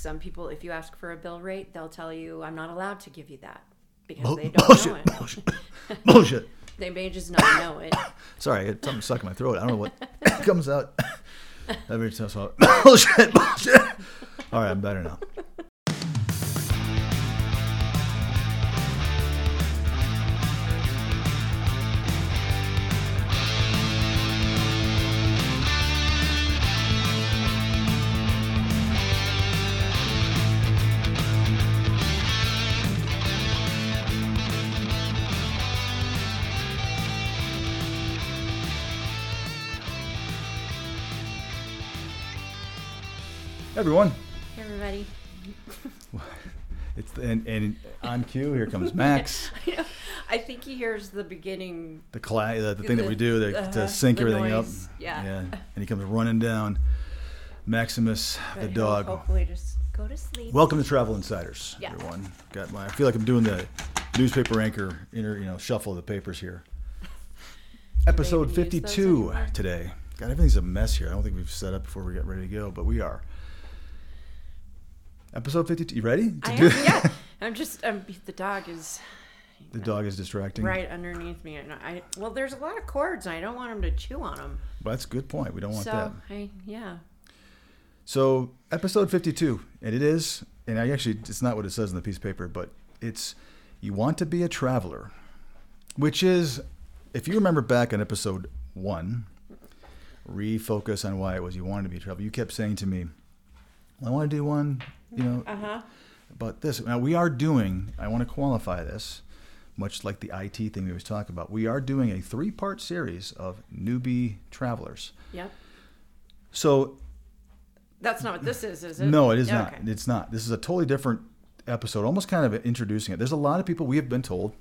Some people, if you ask for a bill rate, they'll tell you, "I'm not allowed to give you that." Because Bull- they don't bullshit, know it. bullshit, bullshit. They may just not know it. Sorry, I had something stuck in my throat. I don't know what comes out every time. Bullshit, bullshit. All right, I'm better now. Everyone, Hey, everybody. it's and, and on cue. Here comes Max. I, know. I think he hears the beginning. the cla- the, the thing that we do the, uh-huh, to sync everything noise, up. yeah. And he comes running down. Maximus, the dog. Hopefully, just go to sleep. Welcome to Travel Insiders, Yeah. everyone. Got my. I feel like I'm doing the newspaper anchor, inner, you know, shuffle of the papers here. Episode even use those 52 today. God, everything's a mess here. I don't think we've set up before we get ready to go, but we are. Episode 52. You ready to I do am, yeah. I'm just. Um, the dog is The dog is distracting. right underneath me, and I. Well, there's a lot of cords, and I don't want him to chew on them. But that's a good point. We don't want so that. I, yeah. So, episode 52, and it is, and I actually, it's not what it says in the piece of paper, but it's you want to be a traveler, which is, if you remember back on episode one, refocus on why it was you wanted to be a traveler. You kept saying to me, I want to do one, you know, Uh huh. about this. Now, we are doing, I want to qualify this, much like the IT thing we always talk about. We are doing a three part series of newbie travelers. Yep. So, That's not what this is, is it? No, it is Yeah, not. okay. It's not. This is a totally different episode, almost kind of introducing it. There's a lot of people we have been told,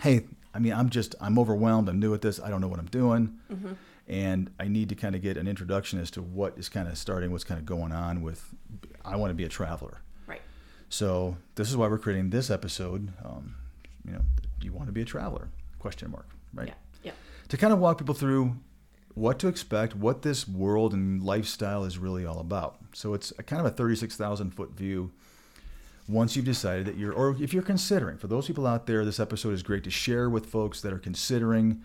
hey, I mean, I'm just, I'm overwhelmed. I'm new at this. I don't know what I'm doing. Mm-hmm. And I need to kind of get an introduction as to what is kind of starting, what's kind of going on with, I want to be a traveler. Right. So this is why we're creating this episode. Um, you know, you want to be a traveler? Question mark, right? Yeah. Yeah. to kind of walk people through what to expect, what this world and lifestyle is really all about. So it's a kind of a 36,000 foot view once you've decided that you're, or if you're considering, for those people out there, this episode is great to share with folks that are considering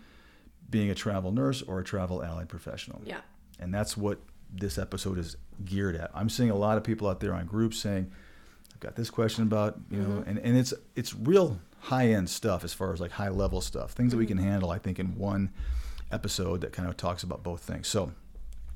being a travel nurse or a travel allied professional. Yeah. And that's what this episode is geared at. I'm seeing a lot of people out there on groups saying, I've got this question about, you know, mm-hmm. and, and it's it's real high end stuff as far as like high level stuff, things that we can mm-hmm. handle, I think, in one episode that kind of talks about both things. So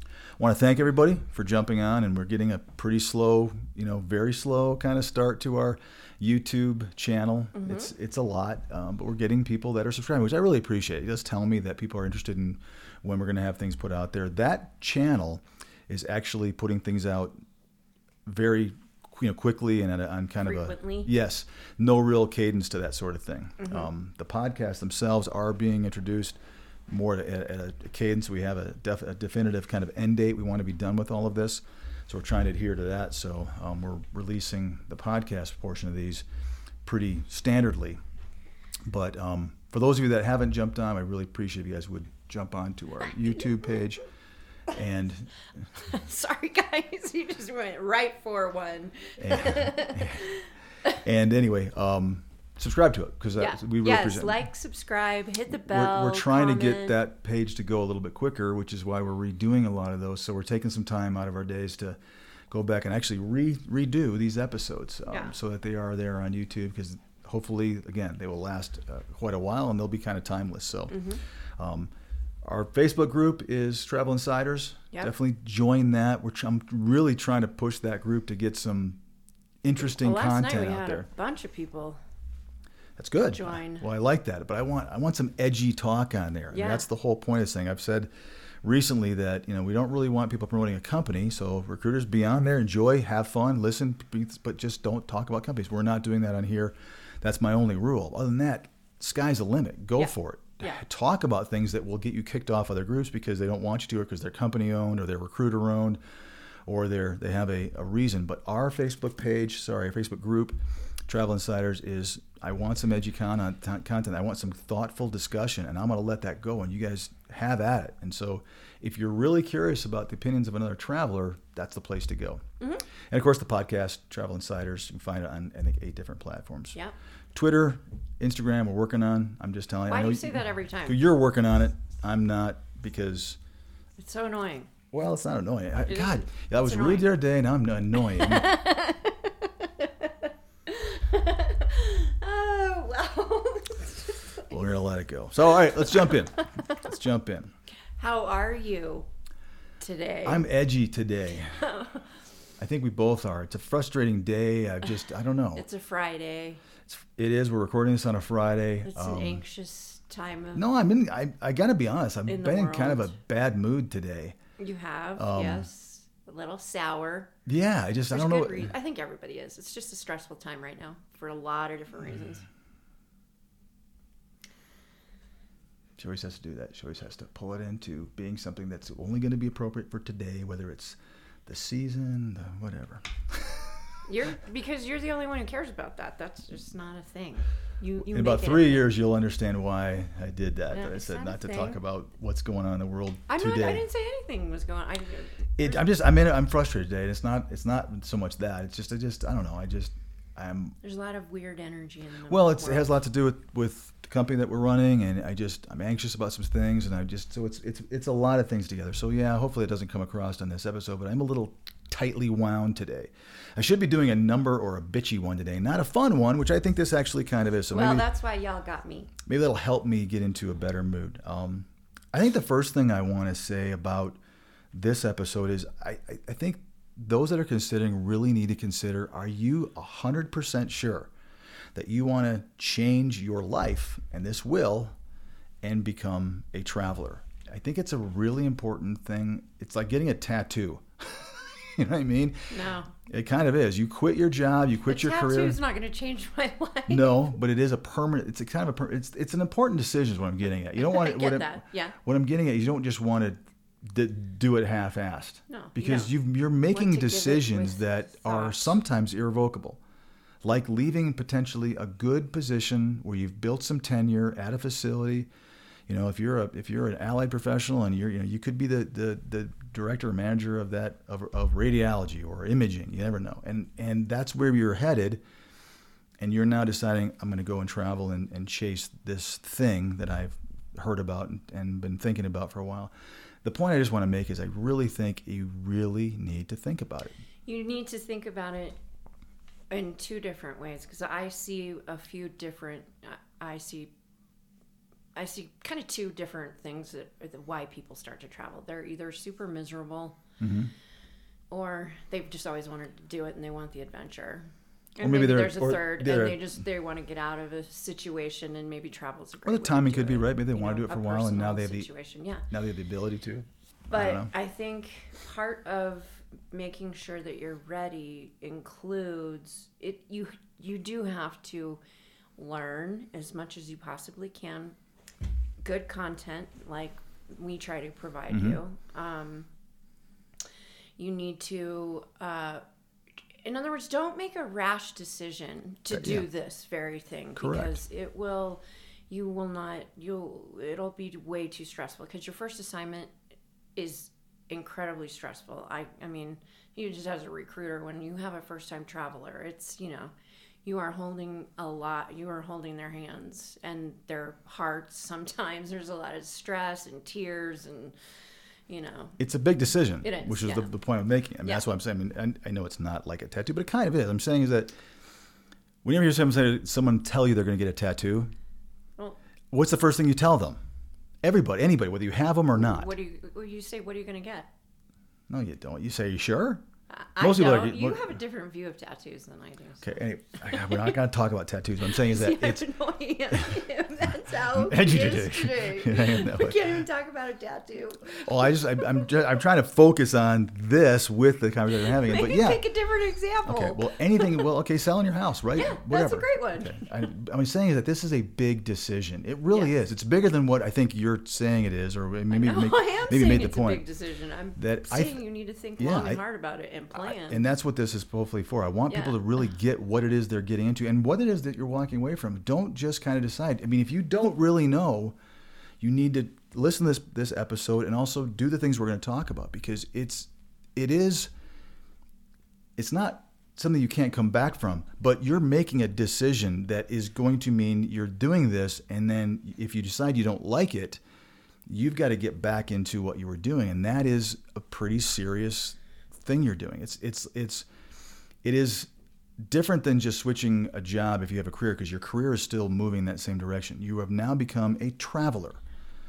I want to thank everybody for jumping on, and we're getting a pretty slow, you know, very slow kind of start to our YouTube channel. Mm-hmm. It's it's a lot, um, but we're getting people that are subscribing, which I really appreciate. It does tell me that people are interested in when we're going to have things put out there. That channel is actually putting things out very you know quickly and at a, on kind Frequently? of a yes. No real cadence to that sort of thing. Um, the podcasts themselves are being introduced more at a, at a cadence. We have a, def, a definitive kind of end date. We want to be done with all of this. So we're trying to adhere to that. So um, we're releasing the podcast portion of these pretty standardly. But um, for those of you that haven't jumped on i really appreciate if you guys would jump on to our youtube page and Sorry, guys. You just went right for one. and, and anyway, um, subscribe to it because Yeah. we really yes. present. Like, subscribe, hit the we're, bell. we're trying to get that page to go a little bit quicker, which is why we're redoing a lot of those. So we're taking some time out of our days to go back and actually re- redo these episodes um, Yeah. so that they are there on YouTube because hopefully, again, they will last uh, quite a while and they'll be kind of timeless. So. Mm-hmm. Um, our Facebook group is Travel Insiders. Yep. Definitely join that. We're I'm really trying to push that group to get some interesting Well, last night content we out had there. a bunch of people. That's good. join. Well, I like that, but I want I want some edgy talk on there. Yeah. that's the whole point of this thing. I've said recently that you know we don't really want people promoting a company. So recruiters, be on there, enjoy, have fun, listen, but just don't talk about companies. We're not doing that on here. That's my only rule. Other than that, sky's the limit. Go Yeah. for it. Yeah. Talk about things that will get you kicked off other groups because they don't want you to, or because they're company owned, or they're recruiter owned, or they're they have a, a reason. But our Facebook page, sorry, our Facebook group, Travel Insiders, is I want some edgy con- content. I want some thoughtful discussion, and I'm going to let that go. And you guys have at it. And so, if you're really curious about the opinions of another traveler, that's the place to go. Mm-hmm. And of course, the podcast Travel Insiders. You can find it on I think eight different platforms. Yeah. Twitter, Instagram. We're working on. I'm just telling you. I Why do you say that every time? You're working on it. I'm not because. It's so annoying. Well, it's not annoying. I, It God, that was really the other day, and I'm annoying. Oh well. We're gonna let it go. So, all right, let's jump in. Let's jump in. How are you today? I'm edgy today. I think we both are. It's a frustrating day. I just, I don't know. It's a Friday. It's, it is. We're recording this on a Friday. It's Um, an anxious time of. no, I'm in. I, I gotta be honest. I've In been in kind of a bad mood today. You have Um, yes, a little sour. Yeah, I just, There's I don't know. rea- I think everybody is. It's just a stressful time right now for a lot of different reasons. She always has to do that. She always has to pull it into being something that's only going to be appropriate for today, whether it's the season, the whatever. You're because you're the only one who cares about that. That's just not a thing. You you in about three years, you'll understand why I did that. No, that I said not to thing. talk about what's going on in the world I'm today. not. I didn't say anything was going. on. I, It, I'm just I'm in. I'm frustrated today. And it's not it's not so much that. It's just I just I don't know. I just I'm there's a lot of weird energy in the well. It's, it has a lot to do with with the company that we're running, and I just I'm anxious about some things, and I just so it's it's it's a lot of things together. So yeah, hopefully it doesn't come across on this episode, but I'm a little tightly wound today. I should be doing a number or a bitchy one today, not a fun one, which I think this actually kind of is. So Well, maybe that's why y'all got me. maybe that'll help me get into a better mood. Um, I think the first thing I want to say about this episode is I, I, I think those that are considering really need to consider are you 100% sure that you want to change your life, and this will, and become a traveler? I think it's a really important thing. It's like getting a tattoo. you know what I mean? No, It kind of is. You quit your job, you quit the your career. tattoo's not going to change my life. No, but it is a permanent. It's a kind of a. It's it's an important decision. Is what I'm getting at. You don't want it. get what I'm- that, yeah. What I'm getting at, you don't just want to d- do it half-assed. No, Because don't. you you're making to decisions that are sometimes irrevocable, like leaving potentially a good position where you've built some tenure at a facility. You know, if you're a if you're an allied professional and you're you know you could be the the, the director or manager of that of, of radiology or imaging. You never know, and and that's where you're headed and you're now deciding I'm going to go and travel and, and chase this thing that I've heard about and, and been thinking about for a while. The point I just want to make is I really think you really need to think about it. You need to think about it in two different ways because I see a few different. I see. I see kind of two different things that, that why people start to travel. They're either super miserable, Mm-hmm. or they've just always wanted to do it and they want the adventure. Or And maybe maybe, there's a or they're- and they just they want to get out of a situation, and maybe travel's a great. Or the to timing could be it, right. Maybe they you wanna do it for a while, and now they have the- situation. Yeah, Now they have the ability to. I but know. I, think part of making sure that you're ready includes it. You you do have to learn as much as you possibly can. Good content, like we try to provide Mm-hmm. you. Um, you need to. Uh, in other words, don't make a rash decision to do yeah. this very thing Correct. because it will you will not you'll it'll be way too stressful because your first assignment is incredibly stressful. I I mean, you just as a recruiter when you have a first time traveler, it's, you know, you are holding a lot you are holding their hands and their hearts sometimes there's a lot of stress and tears and you know It's a big decision, It is, which is the, yeah. the point I'm making. I mean, Yeah. that's what I'm saying. I, mean, I, I know it's not like a tattoo, but it kind of is. I'm saying is that whenever you hear someone, say, someone tell you they're going to get a tattoo, well, what's the first thing you tell them? Everybody, anybody, whether you have them or not. what do you you say what are you going to get? No, you don't. You say, you sure? I Most people like- you have a different view of tattoos than I do. so- Okay, anyway, we're not going to talk about tattoos. What I'm saying is that I it's have no idea if that's how it is today. I know we can't even talk about a tattoo. well, I just I, I'm just, I'm trying to focus on this with the conversation we're having. But yeah, pick a different example. okay. Well, anything. Well, okay, selling your house, right? Yeah, Whatever. that's a great one. Okay. I, I'm saying is that this is a big decision. It really Yes. is. It's bigger than what I think you're saying it is, or maybe no, make, I am maybe made the it's point. a big decision. I'm that I saying th- you need to think yeah, long and I- hard about it and plan. and that's what this is hopefully for. I want people to really get what it is they're getting into and what it is that you're walking away from. Don't just kind of decide. I mean, if you don't really know, you need to listen to this this episode and also do the things we're going to talk about because it's it is it's not something you can't come back from, but you're making a decision that is going to mean you're doing this and then if you decide you don't like it, you've got to get back into what you were doing and that is a pretty serious thing you're doing. It's it's it's it is different than just switching a job if you have a career because your career is still moving in that same direction. You have now become a traveler.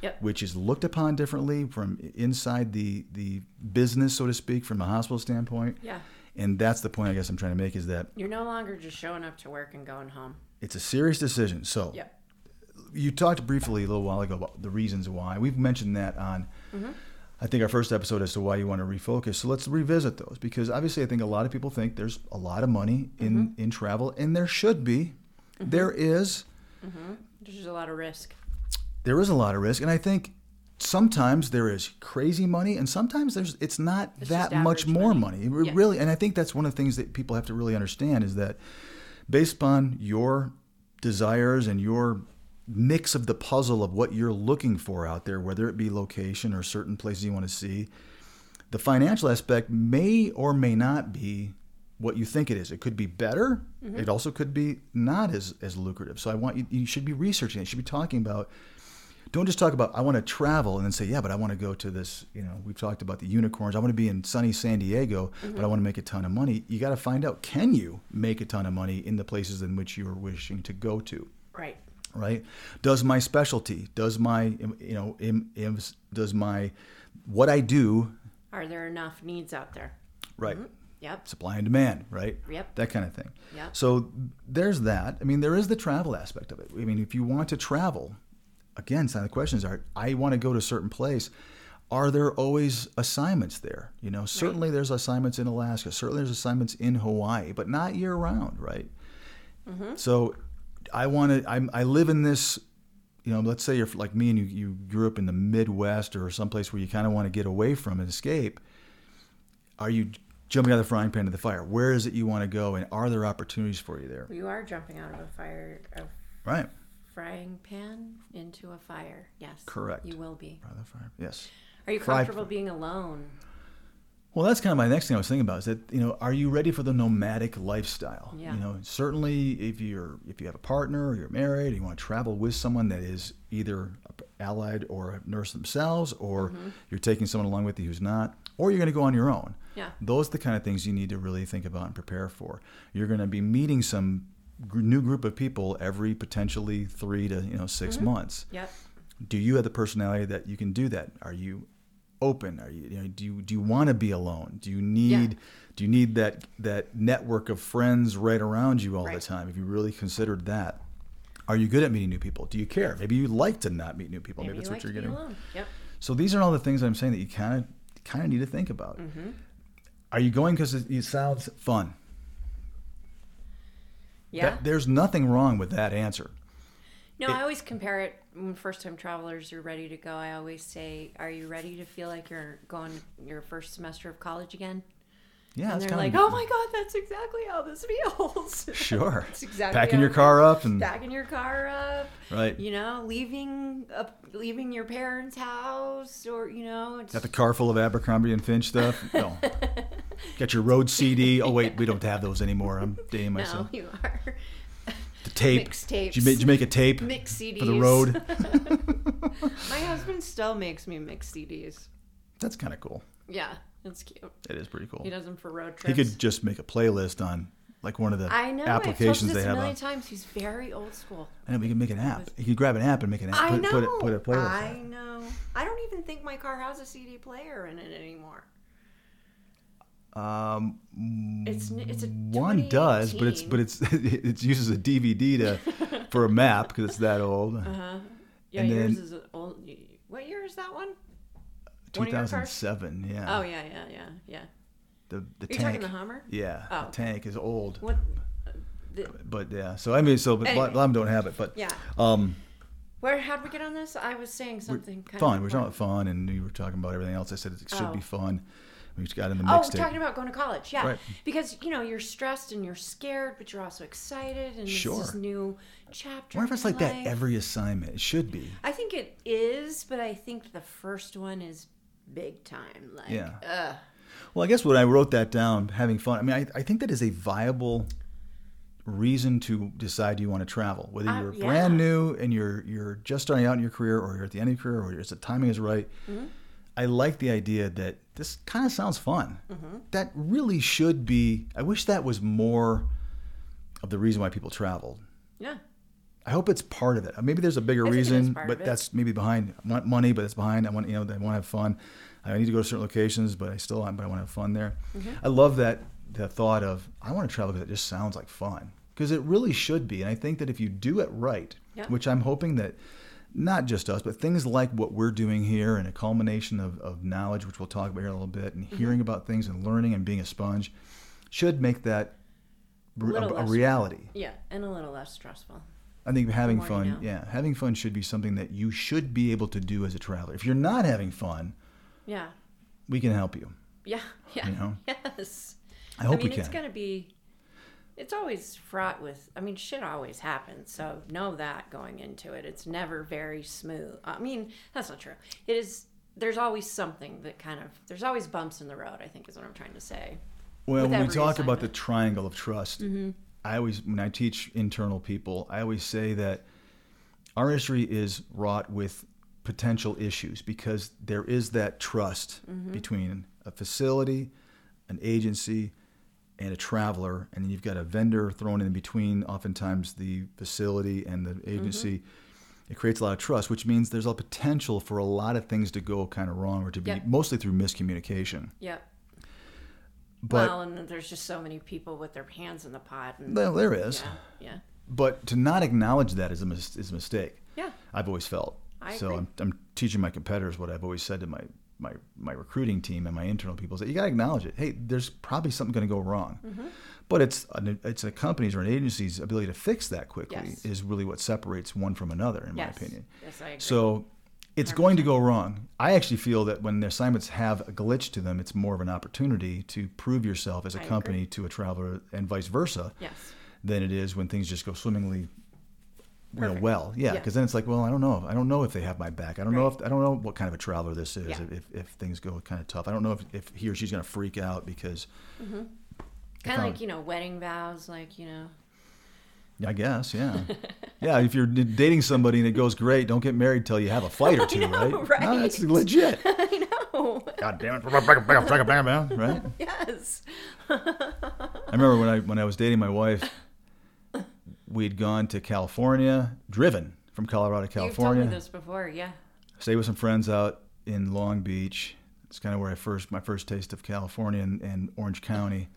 Yep. Which is looked upon differently from inside the the business, so to speak, from a hospital standpoint. Yeah. And that's the point I guess I'm trying to make is that You're no longer just showing up to work and going home. it's a serious decision. So Yep. you talked briefly a little while ago about the reasons why. We've mentioned that on, mm-hmm. I think, our first episode as to why you want to refocus. So let's revisit those because obviously I think a lot of people think there's a lot of money in, mm-hmm. in travel, and there should be. Mm-hmm. There is. Mm-hmm. There's a lot of risk. There is a lot of risk, and I think sometimes there is crazy money, and sometimes there's it's not It's that much more money. money. Yeah. Really, and I think that's one of the things that people have to really understand is that based upon your desires and your mix of the puzzle of what you're looking for out there, whether it be location or certain places you want to see, the financial aspect may or may not be what you think it is. It could be better. Mm-hmm. It also could be not as, as lucrative. So I want you, you should be researching it. You should be talking about, don't just talk about, I want to travel and then say, yeah, but I want to go to this, you know, we've talked about the unicorns. I want to be in sunny San Diego, Mm-hmm. but I want to make a ton of money. You got to find out, can you make a ton of money in the places in which you are wishing to go to? Right. Right? Does my specialty, does my, you know, does my, what I do, Are there enough needs out there? right? Mm-hmm. Yep. Supply and demand, right? Yep. That kind of thing. Yep. So there's that. I mean, there is the travel aspect of it. I mean, if you want to travel, again, some of the questions are, I want to go to a certain place. Are there always assignments there? You know, certainly there's assignments in Alaska. Certainly there's assignments in Hawaii, but not year round, right? Mm-hmm. So I want to, I, I live in this, you know, let's say you're like me and you, you grew up in the Midwest or someplace where you kind of want to get away from and escape. Are you jumping out of the frying pan to the fire? Where is it you want to go? And are there opportunities for you there? You are jumping out of a fire, a Right. frying pan into a fire. Yes. Correct. You will be. Fire. Yes. Are you comfortable being alone? Well, that's kind of my next thing I was thinking about is that you know, are you ready for the nomadic lifestyle? Yeah. You know, certainly if you're if you have a partner or you're married, you want to travel with someone that is either allied or a nurse themselves, or Mm-hmm. you're taking someone along with you who's not, or you're going to go on your own. Yeah. Those are the kind of things you need to really think about and prepare for. You're going to be meeting some gr- new group of people every potentially three to you know 6 Mm-hmm. months Yep. do you have the personality that you can do that are you open? Are you, you know, do you do you want to be alone? Do you need do you need that that network of friends right around you all Right. the time? If you really considered that? Are you good at meeting new people? Do you care? Maybe you like to not meet new people. Maybe, Maybe that's you what like you're getting. alone. Yep. so these are all the things i'm saying that you kind of kind of need to think about. Mm-hmm. are you going because it, it sounds fun? Yeah. That- there's nothing wrong with that answer. No, It- I always compare it when first time travelers are ready to go. I always say, Are you ready to feel like you're going your first semester of college again? yeah and they're like, Oh my god, that's exactly how this feels. sure It's exactly packing your car up and Backing your car up, right you know, leaving leaving your parents' house, or you know, it's Got the car full of Abercrombie and Finch stuff? No. Got your road CD? Oh wait, we don't have those anymore. I'm dating myself. no, you are Tape. mixtapes. Did you, make, did you make a tape mix CDs for the road? My husband still makes me mix CDs. That's kind of cool. Yeah, it's cute. It is pretty cool. He does them for road trips. He could just make a playlist on like one of the I know. applications I've told you they this a million On, times. He's very old school. I know we can make an app. He could grab an app and make an app. I Put, know. put, it, put a playlist. I on. know. I don't even think my car has a CD player in it anymore. Um, It's it's a one does, but it's but it's it uses a DVD to for a map because it's that old. Uh huh. Yeah, And yours then- is old. What year is that one? your cars? 2007. Yeah. Oh yeah, yeah, yeah, yeah. The the Are tank. the Hummer? Yeah. Oh, the tank is old. What? uh, The, But yeah, so I mean, so but a lot Anyway. them don't have it. But yeah. um, Where? How'd we get on this? I was saying something. kind fun. We're talking about fun, and you were talking about everything else. I said it should Oh. be fun. We just got in the Oh, talking about going to college, yeah. Right. Because you know you're stressed and you're scared, but you're also excited, and Sure. this new chapter. I wonder if it's like your that every assignment. It should be. I think it is, but I think the first one is big time. Like, Yeah. ugh. Well, I guess when I wrote that down, having fun. I mean, I, I think that is a viable reason to decide you want to travel. Whether Uh, you're yeah. brand new and you're you're just starting out in your career, or you're at the end of your career, or it's the timing is right. Mm-hmm. I like the idea that this kind of sounds fun. Mm-hmm. That really should be. I wish that was more of the reason why people traveled. yeah. I hope it's part of it. Maybe there's a bigger I think it is reason, but that's maybe behind. I want money, but it's behind. I want you know, I want to have fun. I need to go to certain locations, but I still, but I want to have fun there. Mm-hmm. I love that that thought of I want to travel because it just sounds like fun because it really should be. And I think that if you do it right, Yeah. which I'm hoping that not just us, but things like what we're doing here and a culmination of, of knowledge, which we'll talk about here in a little bit, and Mm-hmm. hearing about things and learning and being a sponge, should make that a, reality. Yeah, and a little less stressful. I think having fun, yeah, having fun should be something that you should be able to do as a traveler. If you're not having fun, Yeah. we can help you. Yeah. Yeah. You know? Yes. I hope I mean, we can. it's going to be. It's always fraught with. I mean, shit always happens. So know that going into it. It's never very smooth. I mean, that's not true. It is. There's always something that kind of. There's always bumps in the road. I think is what I'm trying to say. Well, when we talk about the triangle of trust, mm-hmm. I always, when I teach internal people, I always say that our industry is wrought with potential issues because there is that trust mm-hmm. between a facility, an agency, and a traveler, and then you've got a vendor thrown in between, oftentimes the facility and the mm-hmm. agency. It creates a lot of trust, which means there's a potential for a lot of things to go kind of wrong or to be Yep. mostly through miscommunication. Yep. But well, and there's just so many people with their hands in the pot. And, well, there is. yeah. Yeah. But to not acknowledge that is a, mis- is a mistake. Yeah. I've always felt. I so agree. I'm, I'm teaching my competitors what I've always said to my, my, my recruiting team and my internal people that you got to acknowledge it. Hey, there's probably something going to go wrong. Mm-hmm. But it's an, it's a company's or an agency's ability to fix that quickly Yes. is really what separates one from another, in Yes. my opinion. Yes, I agree. So it's going to go wrong. I actually feel that when the assignments have a glitch to them, it's more of an opportunity to prove yourself as a I agree. company to a traveler and vice versa yes. than it is when things just go swimmingly you know, well. Yeah, Yeah. because then it's like, well, I don't know. I don't know if they have my back. I don't know if I don't know what kind of a traveler this is. Yeah. If, if things go kind of tough, I don't know if, if he or she's going to freak out because mm-hmm. Kind of like you know wedding vows, like you know. I guess, yeah, yeah. If you're dating somebody and it goes great, don't get married till you have a fight or two, know, right? No, that's legit. I know. God damn it! right? yes. I remember when I when I was dating my wife, we'd gone to California, driven from Colorado to California. You've told me this before, yeah. stayed with some friends out in Long Beach. It's kind of where I first my first taste of California and, and Orange County.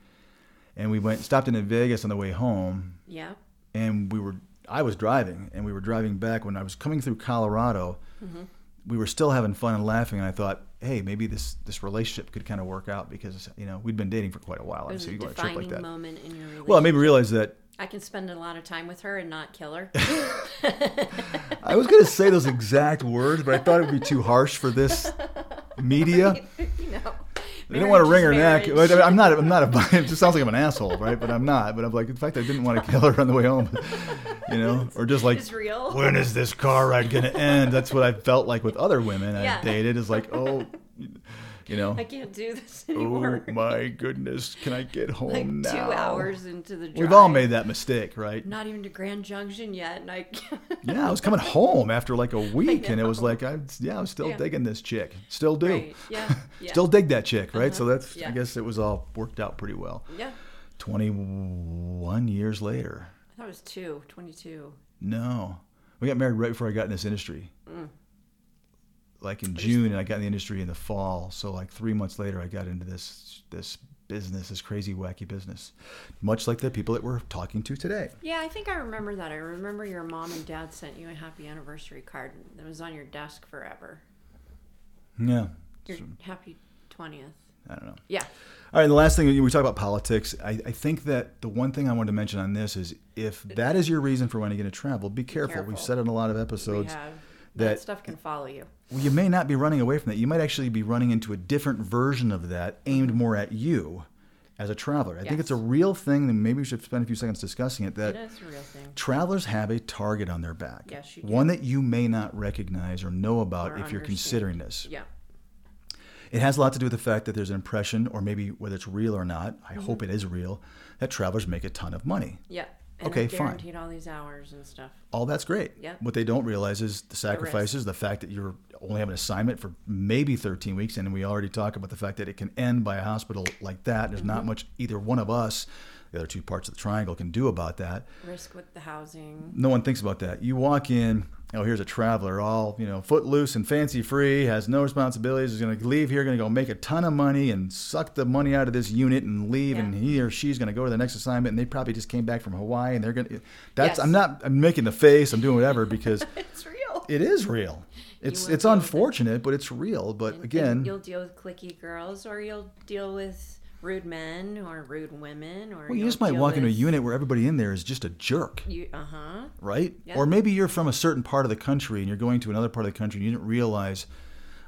And we went stopped in Vegas on the way home, Yeah. and we were I was driving, and we were driving back when I was coming through Colorado. Mm-hmm. We were still having fun and laughing, and I thought, hey, maybe this this relationship could kind of work out because you know we'd been dating for quite a while. It was a you go on a trip defining like that. moment in your relationship. Well, it made me realize that I can spend a lot of time with her and not kill her. I was going to say those exact words, but I thought it would be too harsh for this media. you know. I didn't want to wring her marriage neck. is But marriage. I'm not. I'm not. A, it just sounds like I'm an asshole, right? But I'm not. But I'm like, in fact, I didn't want to kill her on the way home. You know, or just like, real. when is this car ride gonna end? That's what I felt like with other women I Yeah. dated. Is like, oh, you know, I can't do this anymore. oh my goodness, can I get home like now? two hours into the drive. We've all made that mistake, right? Not even to Grand Junction yet, and I. Yeah, I was coming home after like a week, and it was like, I yeah, I was still Yeah. digging this chick, still do. Right. Yeah. Yeah. Still dig that chick, right? So Uh-huh. that's, I guess it was all worked out pretty well. Yeah. 21 years later. I thought it was two. 22. No. We got married right before I got in this industry. Mm. Like in June, and I got in the industry in the fall. So like three months later, I got into this this business, this crazy, wacky business, much like the people that we're talking to today. Yeah, I think I remember that. I remember your mom and dad sent you a happy anniversary card that was on your desk forever. Yeah. Your So, happy 20th. I don't know. Yeah. All right, the last thing we talk about politics. I, I think that the one thing I wanted to mention on this is if that is your reason for wanting to get into travel, be careful. We've said it in a lot of We episodes. have. That that stuff can follow you. well, you may not be running away from that. You might actually be running into a different version of that aimed more at you as a traveler. I think it's a real thing, and maybe we should spend a few seconds discussing it. That It is a real thing. travelers have a target on their back. Yes, you do. One that you may not recognize or know about Or if you're considering this. Yeah. It has a lot to do with the fact that there's an impression, or maybe whether it's real or not, I Mm-hmm. hope it is real, that travelers make a ton of money. Yeah. And Okay, they're fine. guaranteed all these hours and stuff. All that's great. Yep. What they don't realize is the sacrifices, the fact that you're only have an assignment for maybe 13 weeks, and we already talked about the fact that it can end by a hospital like that. There's Mm-hmm. not much either one of us, the other two parts of the triangle, can do about that. Risk with the housing. No one thinks about that. You walk in, oh, here's a traveler, all you know, footloose and fancy free, has no responsibilities, is going to leave here, going to go make a ton of money and suck the money out of this unit and leave, Yeah. and he or she's going to go to the next assignment, and they probably just came back from Hawaii, and they're going to. That's Yes. I'm not I'm making the face, I'm doing whatever because real. it is real. It's it's with unfortunate, but it's real. But And- again, and you'll deal with clicky girls, or you'll deal with rude men, or rude women, or well, you just might walk into a unit where everybody in there is just a jerk. You, uh huh. right? Yeah. Or maybe you're from a certain part of the country and you're going to another part of the country and you didn't realize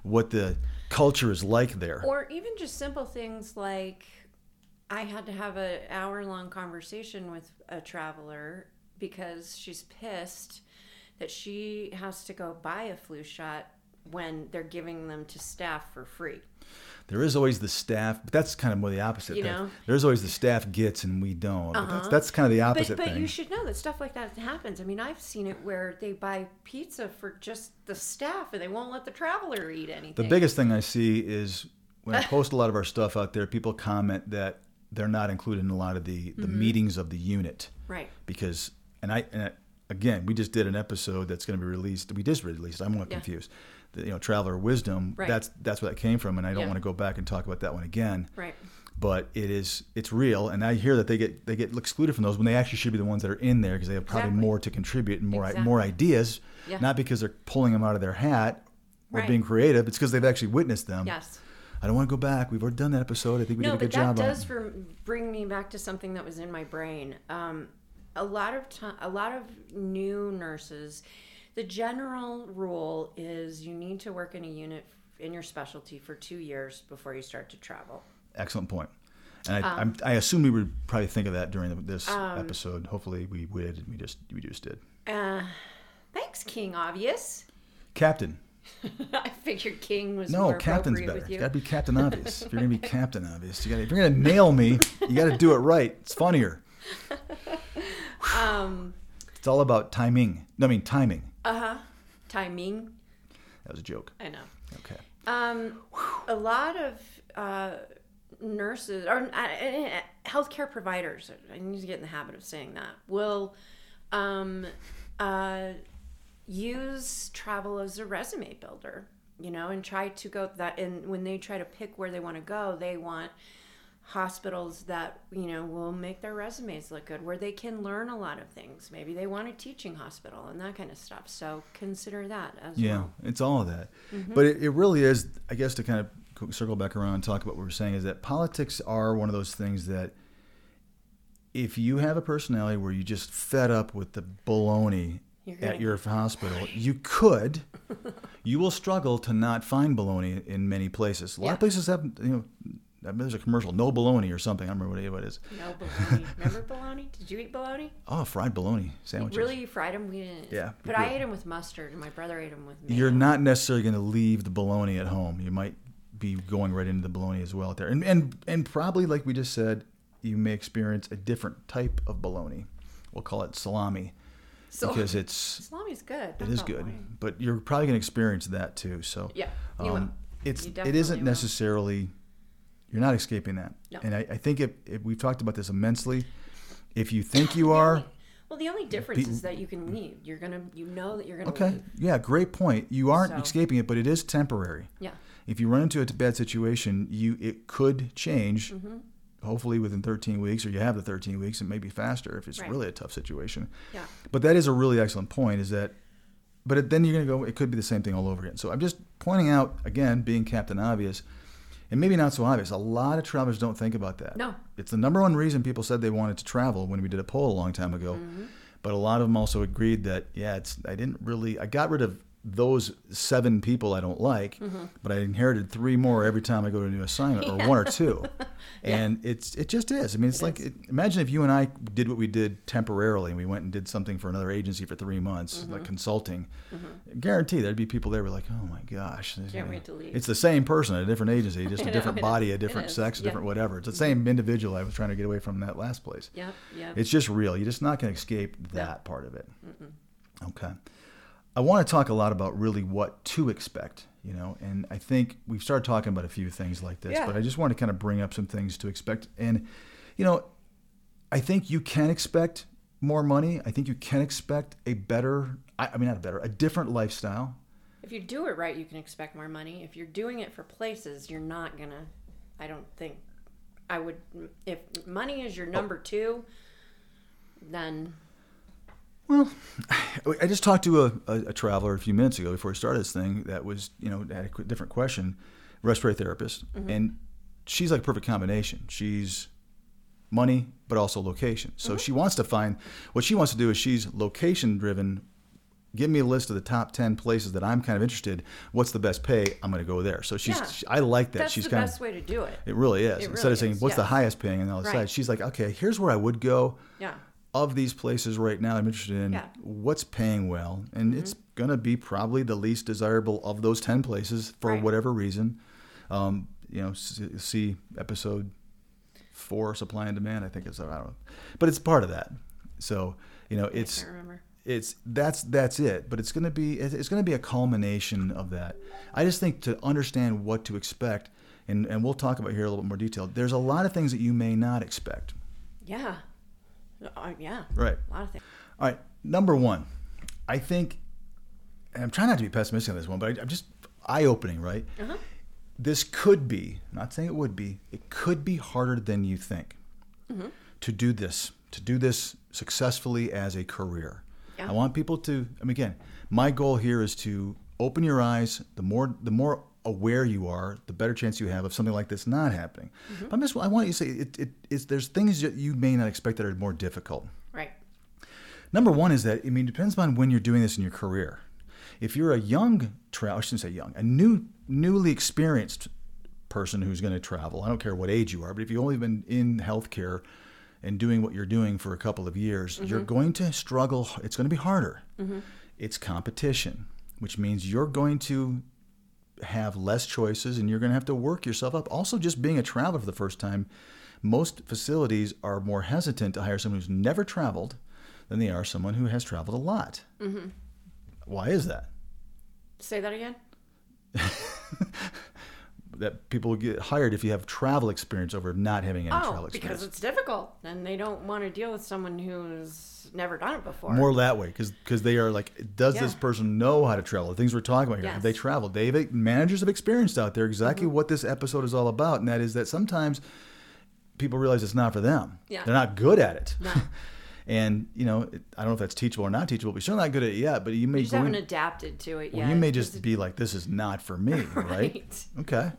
what the culture is like there. Or even just simple things like I had to have an hour long conversation with a traveler because she's pissed that she has to go buy a flu shot when they're giving them to staff for free. there is always the staff, but that's kind of more the opposite. You That- know? There's always the staff gets and we don't. That's Uh-huh. that's kind of the But, opposite but thing. you should know that stuff like that happens. I mean, I've seen it where they buy pizza for just the staff and they won't let the traveler eat anything. the biggest thing I see is when I post a lot of our stuff out there, people comment that they're not included in a lot of the, the Mm-hmm. meetings of the unit. Right. because and I, and I again we just did an episode that's going to be released we just released i'm more Yeah. confused the, you know traveler wisdom Right. that's that's where that came from and i don't Yeah. want to go back and talk about that one again Right. but it is it's real and i hear that they get they get excluded from those when they actually should be the ones that are in there because they have probably Exactly. more to contribute and more Exactly. more ideas Yeah. not because they're pulling them out of their hat or Right. being creative it's because they've actually witnessed them Yes. i don't want to go back we've already done that episode i think we no, did a good job. but that does bring me back to something that was in my brain. Um, a lot of time, a lot of new nurses, the general rule is you need to work in a unit in your specialty for two years before you start to travel. Excellent point. And I, Um, I assume we would probably think of that during the, this episode. Hopefully, we would. We just we just did. Uh, thanks, King. Obvious. Captain. I figured King was No, more captain's better. with You you. got to be Captain Obvious. if you're gonna be Captain Obvious, you got. If you're gonna nail me, you got to do it right. It's funnier. Um, It's all about timing. No, I mean timing. uh huh. Timing. That was a joke. I know. Okay. Um, a lot of uh, nurses or uh, healthcare providers, I need to get in the habit of saying that, will um, uh, use travel as a resume builder, you know, and try to go that. And when they try to pick where they want to go, they want hospitals that you know will make their resumes look good where they can learn a lot of things maybe they want a teaching hospital and that kind of stuff so consider that as Yeah, well yeah it's all of that. Mm-hmm. But it, it really is, I guess, to kind of circle back around and talk about what we're saying is that politics are one of those things that if you have a personality where you just fed up with the baloney at your hospital, you could, you will struggle to not find baloney in many places. A lot Yeah. of places have, you know, there's a commercial, no bologna or something. I don't remember what it is. No bologna. Remember bologna? Did you eat bologna? Oh, fried bologna sandwiches. Really, you fried them? We didn't. Yeah, But I ate them with mustard, and my brother ate them with mayo. you're not necessarily going to leave the bologna at home. You might be going right into the bologna as well out there, and and and probably like we just said, you may experience a different type of bologna. We'll call it salami So, because it's salami's good. it is good, but you're probably going to experience that too. So Yeah, um, it's it isn't will. necessarily you're not escaping that, No. and I, I think if, if we've talked about this immensely, if you think you are. Well, the only difference Be- is that you can leave. You're gonna, you know that you're gonna Okay. leave. Yeah, great point. You aren't So- escaping it, but it is temporary. Yeah. If you run into a bad situation, you it could change. Mm-hmm. Hopefully within 13 weeks, or you have the 13 weeks, and maybe faster if it's Right. really a tough situation. Yeah. But that is a really excellent point. Is that, but it, then you're going to go. It could be the same thing all over again. So I'm just pointing out again, being Captain Obvious, and maybe not so obvious. A lot of travelers don't think about that. No. It's the number one reason people said they wanted to travel when we did a poll a long time ago. Mm-hmm. But a lot of them also agreed that yeah, it's I didn't really I got rid of those seven people I don't like, Mm-hmm. but I inherited three more every time I go to a new assignment, or one or two, and it's it just is. I mean, it's It like it, imagine if you and I did what we did temporarily, and we went and did something for another agency for three months, Mm-hmm. like consulting. Guarantee there'd be people there who were like, "Oh my gosh, Can't wait to leave. It's the same person at a different agency, just a different body, a different sex, a Yeah. different whatever. It's the same individual I was trying to get away from in that last place. Yep. Yep. It's just real. You're just not going to escape that part of it. Okay. I want to talk a lot about really what to expect, you know, and I think we've started talking about a few things like this, Yeah. but I just want to kind of bring up some things to expect. And, you know, I think you can expect more money. I think you can expect a better, I, I mean, not a better, a different lifestyle. If you do it right, you can expect more money. If you're doing it for places, you're not gonna. I don't think. I would. If money is your oh. number two, then Well, I just talked to a, a, a traveler a few minutes ago before we started this thing that was, you know, had a qu- different question, respiratory therapist, mm-hmm. and she's like a perfect combination. She's money, but also location. So mm-hmm. she wants to find what she wants to do is she's location driven. Give me a list of the top ten places that I'm kind of interested. What's the best pay? I'm going to go there. So she's, Yeah. she- I like that. She's kind of. That's she's the kind best of. way to do it. It really is. It Instead really of saying is, what's the highest paying on the other Right. side, she's like, okay, here's where I would go Yeah. Of these places right now I'm interested in, Yeah. Mm-hmm. what's paying well? And it's going to be probably the least desirable of those 10 places for Right. whatever reason. Um, you know, see episode four, supply and demand, I think it's, I don't know. But it's part of that. So, you know, I it's, can't remember. it's, that's, that's it. But it's going to be, it's to be a culmination of that. I just think to understand what to expect, and, and we'll talk about here a little bit more detail, there's a lot of things that you may not expect. Yeah. Uh, yeah. Right. A lot of things. All right, number one, I think, and I'm trying not to be pessimistic on this one, but I, I'm just eye opening, right? Uh-huh. This could be, I'm not saying it would be, it could be harder than you think Mm-hmm. to do this, to do this successfully as a career. Yeah. I want people to, I mean, again, my goal here is to open your eyes. The more, the more aware you are, the better chance you have of something like this not happening. Mm-hmm. But just, I want you to say, it, it, it's, there's things that you may not expect that are more difficult. Right. Number one is that I mean, it depends on when you're doing this in your career. If you're a young travel, I shouldn't say young, a new, newly experienced person who's going to travel, I don't care what age you are, but if you've only been in healthcare and doing what you're doing for a couple of years, you're going to struggle. It's going to be harder. It's competition, which means you're going to have less choices and you're going to have to work yourself up. Also, just being a traveler for the first time, most facilities are more hesitant to hire someone who's never traveled than they are someone who has traveled a lot. Mm-hmm. Why is that? Say that again. That people get hired if you have travel experience over not having any travel Oh, experience. because it's difficult, and they don't want to deal with someone who's never done it before. More that way, because they are like, does this person know how to travel? The things we're talking about here, have they Yes. Mm-hmm. traveled? They've managers have experienced out there exactly what this episode is all about, and that is that sometimes people realize it's not for them. Yeah. They're not good at it. No. and you know, I don't know if that's teachable or not teachable, but you're not good at it yet. But you may You just haven't in- adapted to it well, yet. you may just be like, this is not for me, right? Right. Okay.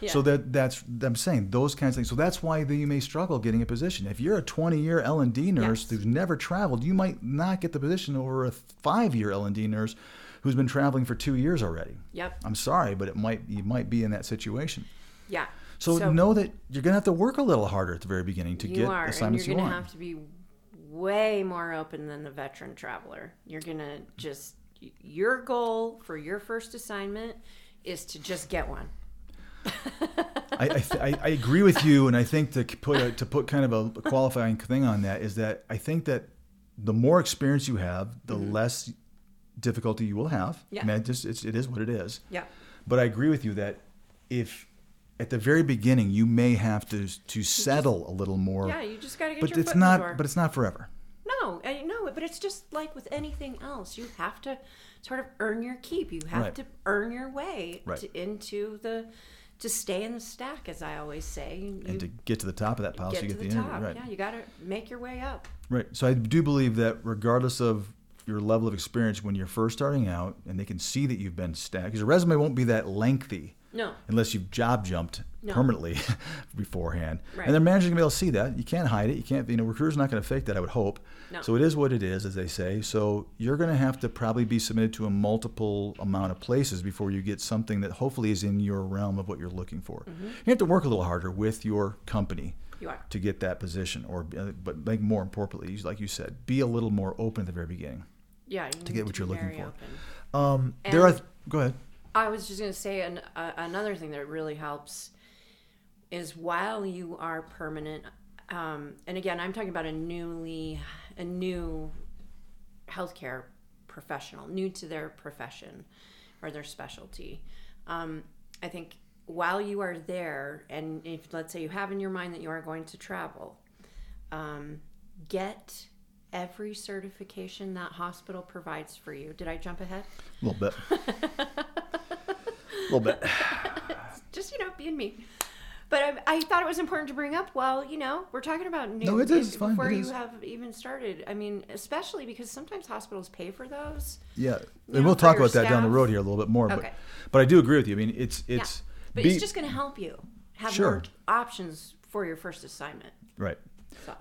Yeah. So that that's I'm saying those kinds of things. So that's why you may struggle getting a position. If you're a 20 year L and D nurse Yes. who's never traveled, you might not get the position over a five year L and D nurse who's been traveling for two years already. Yep. I'm sorry, but it might you might be in that situation. Yeah. So, know that you're gonna have to work a little harder at the very beginning to you get are, and you're you to want. have to be way more open than the veteran traveler. You're going to just your goal for your first assignment is to just get one. I, I, th- I, I agree with you, and I think to put a, to put kind of a qualifying thing on that is that I think that the more experience you have, the less difficulty you will have. Mm-hmm. Yeah. I mean, it just it's, it is what it is. Yeah. But I agree with you that if at the very beginning you may have to to settle a little more, Yeah, you just got to get but your it's foot in the not. door. But it's not forever. No, I know, but it's just like with anything else. You have to sort of earn your keep. You have Right. to earn your way Right. to, into the to stay in the stack, as I always say. You And to get to the top of that pile, so get you to get the, the, top. right? Yeah, you got to make your way up. Right. So I do believe that regardless of your level of experience when you're first starting out, and they can see that you've been stacked, because your resume won't be that lengthy No. unless you've job jumped No. permanently beforehand. Right. And their manager's gonna be able to see that. You can't hide it. You can't. You know, recruiters not gonna fake that. I would hope. No. So it is what it is, as they say. So you're gonna have to probably be submitted to a multiple amount of places before you get something that hopefully is in your realm of what you're looking for. Mm-hmm. You have to work a little harder with your company You are. to get that position, or uh, but like more importantly, like you said, be a little more open at the very beginning. Yeah. To get what you're looking for. Um, there are. Go ahead. I was just going to say an, uh, another thing that really helps is while you are permanent, um, and again, I'm talking about a newly, a new healthcare professional, new to their profession or their specialty. Um, I think while you are there, and if let's say you have in your mind that you are going to travel, um, get every certification that hospital provides for you. Did I jump ahead? A little bit. A little bit. just you know being me but I, I thought it was important to bring up well you know we're talking about new No, it is, fine, before it you is. have even started i mean especially because sometimes hospitals pay for those Yeah, and we'll talk about that down the road here a little bit more. Okay. But but I do agree with you. I mean, it's it's but be- it's just going to help you have Sure. more options for your first assignment right. so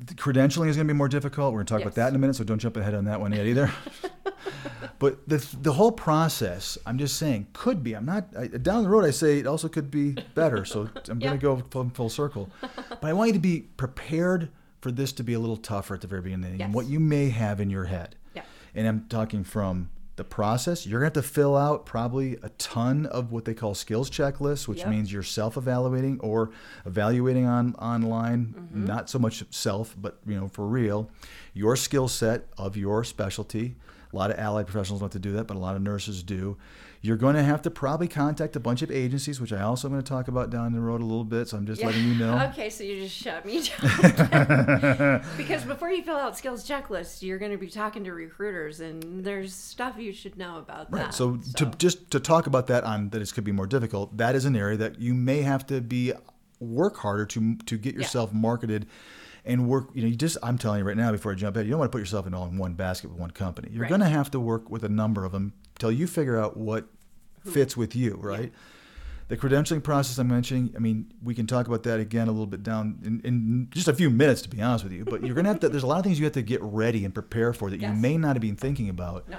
The credentialing is going to be more difficult. We're going to talk about that in a minute, so don't jump ahead on that one yet either. but the the whole process, I'm just saying, could be. I'm not I, down the road. I say it also could be better. So I'm Yeah. going to go full, full circle. But I want you to be prepared for this to be a little tougher at the very beginning, Yes. and what you may have in your head. Yeah. And I'm talking from the process. You're going to have to fill out probably a ton of what they call skills checklists, which Yep. means you're self-evaluating or evaluating on online, Mm-hmm. not so much self, but you know for real, your skill set of your specialty. A lot of allied professionals want to do that, but a lot of nurses do. You're going to have to probably contact a bunch of agencies, which I also am going to talk about down the road a little bit. So I'm just letting you know. okay so you just shut me down because before you fill out skills checklists you're going to be talking to recruiters and there's stuff you should know about Right. that So, to just to talk about that on that it could be more difficult. That is an area that you may have to be work harder to to get yourself marketed and work. You know, you just I'm telling you right now before I jump in, you don't want to put yourself in all in one basket with one company. You're Right. going to have to work with a number of them till you figure out what fits with you. Right. The credentialing process I'm mentioning, I mean, we can talk about that again a little bit down in, in just a few minutes, to be honest with you. But you're going to have to, there's a lot of things you have to get ready and prepare for that you may not have been thinking about No.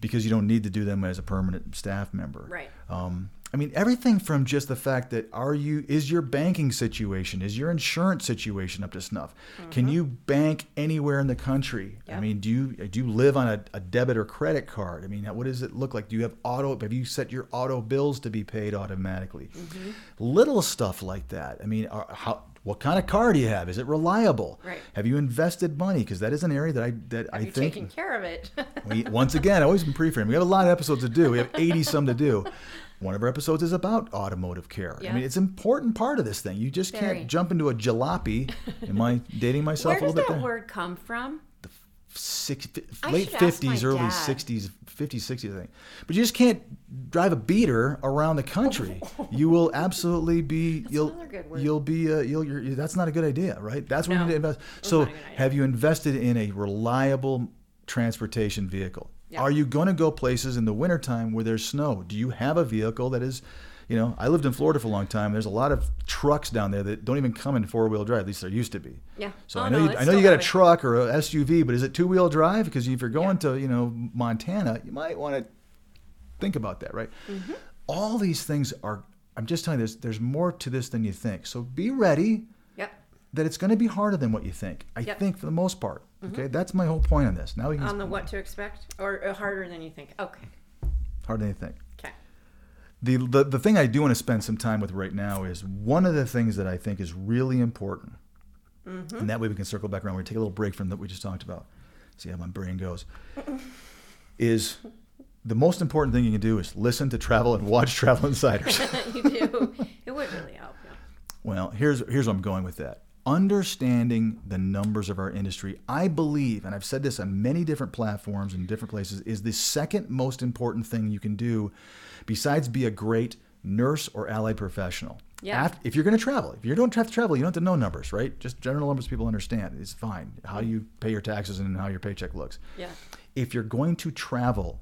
because you don't need to do them as a permanent staff member. Right. Um, I mean, everything from just the fact that are you is your banking situation, is your insurance situation up to snuff? Can mm-hmm. you bank anywhere in the country? I mean, do you do you live on a, a debit or credit card? I mean, what does it look like? Do you have auto? Have you set your auto bills to be paid automatically? Mm-hmm. Little stuff like that. I mean, are, how what kind of car do you have? Is it reliable? Right. Have you invested money? Because that is an area that I that Have I you think taken care of it we, once again, I always been pre-framed. We have a lot of episodes to do. We have 80 some to do. One of our episodes is about automotive care. I mean, it's an important part of this thing. You just Very. can't jump into a jalopy. Am I dating myself a little bit Where does that there? word come from Six, I late should ask my 50s, early dad. 60s, 50s, 60s, I think. But you just can't drive a beater around the country. you will absolutely be. you'll good word. you'll be. Uh, you'll. You're, that's not a good idea, right? That's where No, you need to invest. So, not a good idea. have you invested in a reliable transportation vehicle? Yeah. Are you going to go places in the wintertime where there's snow? Do you have a vehicle that is, you know, I lived in Florida for a long time. There's a lot of trucks down there that don't even come in four wheel drive. At least there used to be. Yeah. So Oh, I know no, you, I know you got a truck or a SUV, but is it two wheel drive? Because if you're going to you know Montana, you might want to think about that, right? Mm-hmm. All these things are. I'm just telling you, there's there's more to this than you think. So be ready. That it's going to be harder than what you think. I Yep. Mm-hmm. think for the most part. Okay, that's my whole point on this. Now we can On the what to expect, or uh, harder than you think. Okay. harder than you think. Okay. The, the the thing I do want to spend some time with right now is one of the things that I think is really important, Mm-hmm. and that way we can circle back around. We take a little break from what we just talked about. See how my brain goes. is the most important thing you can do is listen to travel and watch Travel Insiders. you do. It would really help. Yeah. Well, here's here's where I'm going with that. Understanding the numbers of our industry, I believe, and I've said this on many different platforms and different places, is the second most important thing you can do, besides be a great nurse or allied professional. Yeah. Af- if you're going to travel, if you don't have to travel, you don't have to know numbers, right? Just general numbers people understand. It's fine. How you pay your taxes and how your paycheck looks. Yeah. If you're going to travel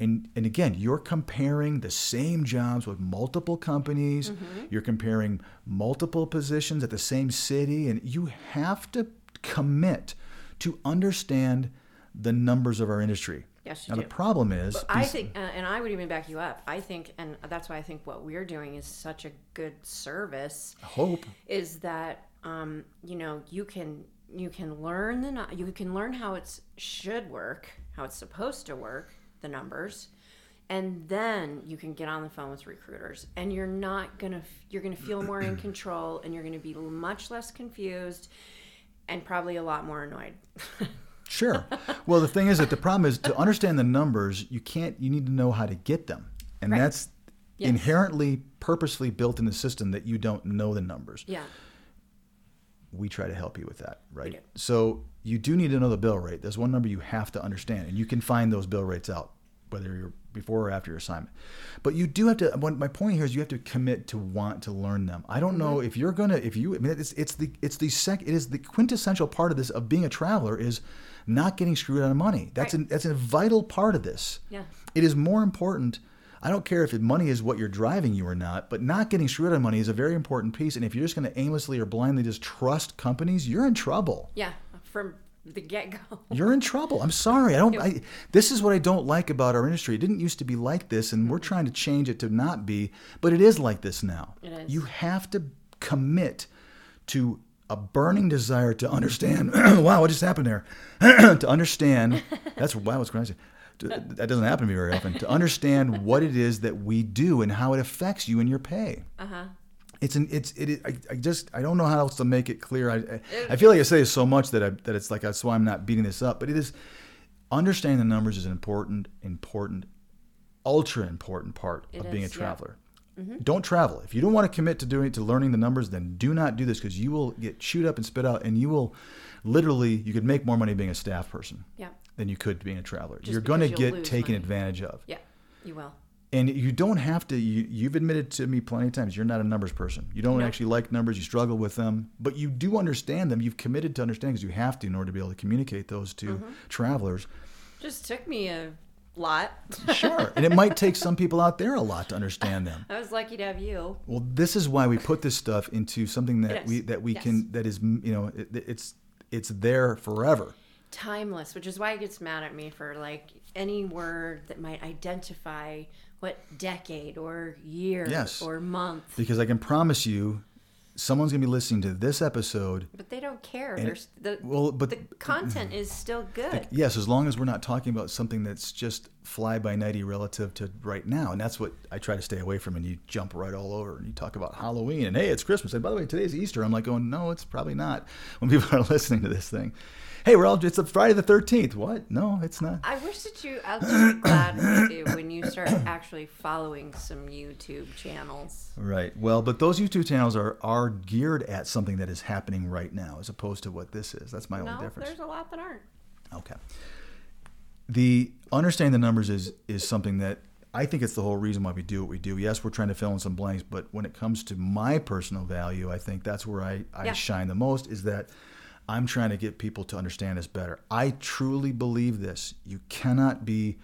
and and again, you're comparing the same jobs with multiple companies. You're comparing multiple positions at the same city, and you have to commit to understand the numbers of our industry. Yes, you now do. the problem is, I these- think, uh, and I would even back you up. I think, and that's why I think what we're doing is such a good service. hope. Is that um, you know you can you can learn the you can learn how it's should work, how it's supposed to work, the numbers, and then you can get on the phone with recruiters, and you're not gonna you're gonna feel more in control, and you're gonna be much less confused, and probably a lot more annoyed. Sure. Well, the thing is that the problem is to understand the numbers, you can't. You need to know how to get them, and Right. that's Yes. inherently, purposely built in the system that you don't know the numbers. yeah. We try to help you with that, right? So you do need to know the bill rate. There's one number you have to understand, and you can find those bill rates out whether you're before or after your assignment. But you do have to. My point here is you have to commit to want to learn them. I don't know mm-hmm. if you're gonna. If you, I mean, it's it's the it's the sec. It is the quintessential part of this of being a traveler is not getting screwed out of money. That's Right. an, that's a vital part of this. Yeah. It is more important. I don't care if money is what you're driving you or not, but not getting screwed out of money is a very important piece. And if you're just going to aimlessly or blindly just trust companies, you're in trouble. Yeah, from the get go. You're in trouble. I'm sorry. I don't. I, this is what I don't like about our industry. It didn't used to be like this, and we're trying to change it to not be. But it is like this now. It is. You have to commit to a burning desire to understand. wow, what just happened there? to understand. That's wow. What's crazy. That doesn't happen to me very often. To understand what it is that we do and how it affects you and your pay. Uh huh. It's an it's it. is- I, I just I don't know how else to make it clear. I I, I feel like I say so much that I, that it's like that's why I'm not beating this up. But it is understanding the numbers is an important important ultra important part It of being a is, yeah. Mm-hmm. traveler. Don't travel if you don't want to commit to doing to learning the numbers. Then do not do this because you will get chewed up and spit out, and you will literally you could make more money being a staff person Yeah. than you could being a traveler. Just You're going to get taken money. advantage of Yeah. You will. And you don't have to you, you've admitted to me plenty of times you're not a numbers person you don't No. actually like numbers you struggle with them but you do understand them you've committed to understand because you have to in order to be able to communicate those to Mm-hmm. travelers Just took me a lot. sure and it might take some people out there a lot to understand them I was lucky to have you. well this is why we put this stuff into something that we that we Yes. can that is you know it, it's it's there forever Timeless, which is why he gets mad at me for like any word that might identify what decade or year Yes. or month. because i can promise you someone's going to be listening to this episode But they don't care. There's the well but the content is still good. Yes, as long as we're not talking about something that's just fly by nighty relative to right now. And that's what I try to stay away from. And you jump right all over and you talk about Halloween and hey, it's Christmas. And by the way, today's Easter. I'm like going, no, it's probably not when people are listening to this thing. Hey, we're all, it's a Friday the 13th. What? No, it's not. I wish that you. I'll be glad with you when you start actually following some YouTube channels. Right. Well, but those YouTube channels are, are geared at something that is happening right now as opposed to what this is. That's my No, only difference. there's a lot that aren't. Okay. The understanding the numbers is is something that I think it's the whole reason why we do what we do. Yes, we're trying to fill in some blanks, but when it comes to my personal value, I think that's where I, I Yeah. shine the most is that I'm trying to get people to understand us better. I truly believe this. You cannot be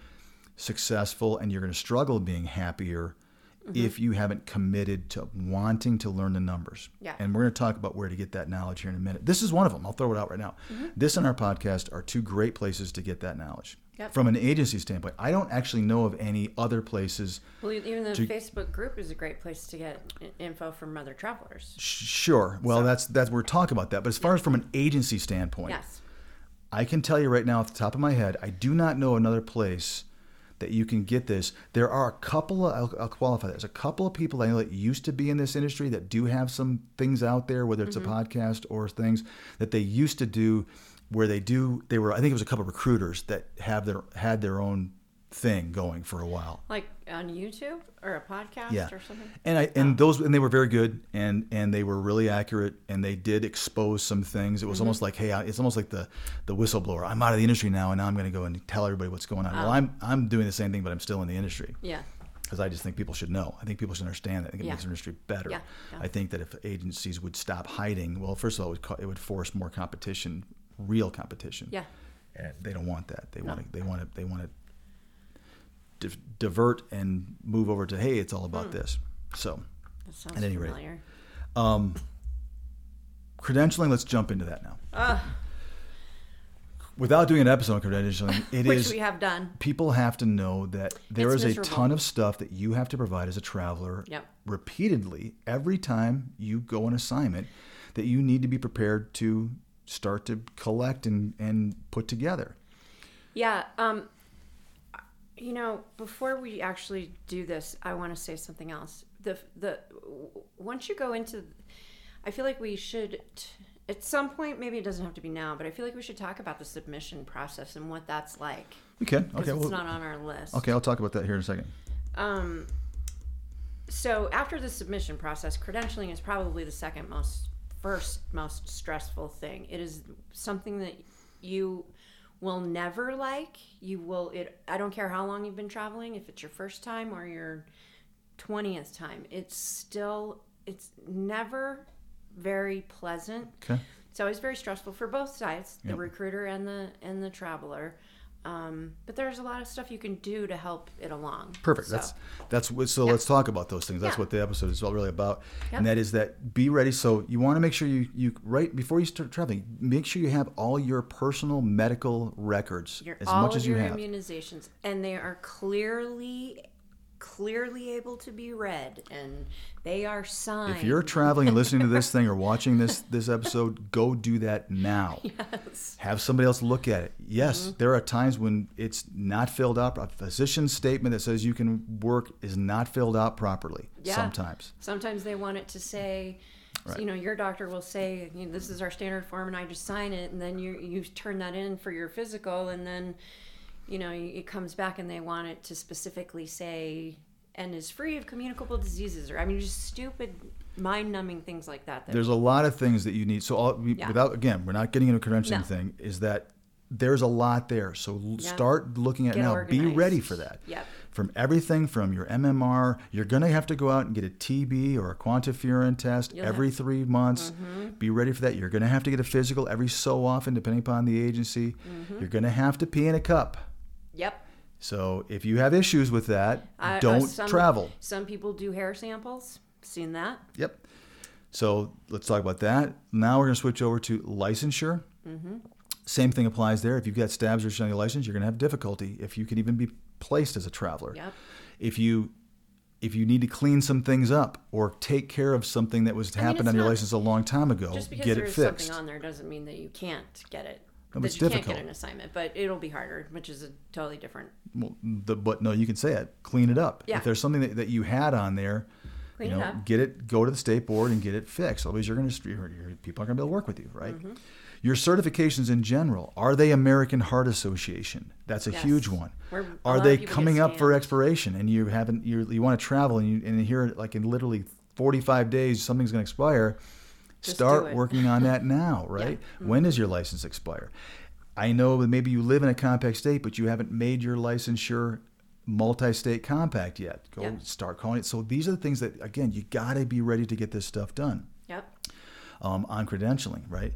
successful and you're going to struggle being happier Mm-hmm. if you haven't committed to wanting to learn the numbers. Yeah. And we're going to talk about where to get that knowledge here in a minute. This is one of them. I'll throw it out right now. Mm-hmm. This and our podcast are two great places to get that knowledge. Yep. From an agency standpoint, I don't actually know of any other places. Well, even the To- Facebook group is a great place to get info from other travelers. Sure. Well, So- that's that's we're talking about that. But as far as from an agency standpoint, Yes. I can tell you right now off the top of my head, I do not know another place that you can get this. There are a couple of, I'll, I'll qualify that. There's a couple of people I know that used to be in this industry that do have some things out there, whether it's a mm-hmm. podcast or things that they used to do where they do, they were, I think it was a couple of recruiters that have their, had their own thing going for a while. Like on YouTube or a podcast Yeah. or something. And I and oh. those and they were very good and and they were really accurate and they did expose some things. It was almost mm-hmm. like hey, I- it's almost like the the whistleblower. I'm out of the industry now and now I'm going to go and tell everybody what's going on. Well, oh. I'm I'm doing the same thing, but I'm still in the industry Yeah. because I just think people should know. I think people should understand that. I think it Yeah. makes the industry better. Yeah. I think that if agencies would stop hiding, well, first of all, it would, it would force more competition, real competition. Yeah. And they don't want that. They No. want to. They want to. They want to di- divert and move over to hey, it's all about Hmm. this. So That sounds At any rate. familiar. credentialing, let's jump into that now. Ugh, Without doing an episode on credentialing, it which is we have done. people have to know that there It's is miserable. a ton of stuff that you have to provide as a traveler Yep. repeatedly every time you go on assignment that you need to be prepared to start to collect and, and put together. Yeah. Um, you know, before we actually do this, I want to say something else. The the once you go into, I feel like we should. T- at some point, maybe it doesn't have to be now, but I feel like we should talk about the submission process and what that's like. We can. Okay. it's Well, not on our list. okay. I'll talk about that here in a second. Um, so after the submission process, credentialing is probably the second most, first most stressful thing. It is something that you will never like. You will. It. I don't care how long you've been traveling. If it's your first time or your twentieth time, it's still. It's never very pleasant. Okay. It's always very stressful for both sides, the recruiter and the and the traveler. Um, but there's a lot of stuff you can do to help it along. Perfect. So, That's that's what. So let's talk about those things. That's Yeah. what the episode is all really about, and that is that be ready. So you want to make sure you you right before you start traveling, make sure you have all your personal medical records your, as much as you have. All your immunizations, and they are clearly clearly able to be read, and they are signed. If you're traveling and listening to this thing or watching this this episode, go do that now. yes. Have somebody else look at it. Yes, Mm-hmm. there are times when it's not filled out. A physician's statement that says you can work is not filled out properly. Yeah. Sometimes. Sometimes they want it to say, Right. you know, your doctor will say, you know, this is our standard form, and I just sign it, and then you you turn that in for your physical, and then, you know, it comes back, and they want it to specifically say, and is free of communicable diseases, or I mean, just stupid, mind-numbing things like that. that There's a lot of things that you need. So all, Yeah. without again, we're not getting into a credentialing No. thing. Is that there's a lot there. So Yeah. start looking at Get now. Be ready for that. Yep. From everything from your MMR, you're going to have to go out and get a TB or a QuantiFERON test You'll every have- three months. Mm-hmm. Be ready for that. You're going to have to get a physical every so often, depending upon the agency. Mm-hmm. You're going to have to pee in a cup. Yep. So if you have issues with that, uh, don't some- travel. Some people do hair samples. Seen that? Yep. So let's talk about that. Now we're going to switch over to licensure. Mm-hmm. Same thing applies there. If you've got stabs or on your license, you're going to have difficulty if you can even be placed as a traveler. Yep. If you if you need to clean some things up or take care of something that was I mean, happened on your license a long time ago, Just because get it fixed. something on there doesn't mean that you can't get it. But it's you can't get an assignment, but it'll be harder, which is a totally different. Well, the, but no, you can say it. Clean it up. Yeah. If there's something that, that you had on there, Clean you it know, up. get it. Go to the state board and get it fixed. Otherwise, you're going to your, people aren't going to be able to work with you, right? Mm-hmm. Your certifications in general are they American Heart Association? That's a Yes. huge one. Where a Are they of people get coming up for expiration and you haven't you you want to travel and you and here like in literally 45 days something's going to expire? Just Start working on that now, right? When does your license expire? I know that maybe you live in a compact state, but you haven't made your licensure multi-state compact yet. Go Yeah. start calling it. So these are the things that again you got to be ready to get this stuff done Yep. um, on credentialing, right?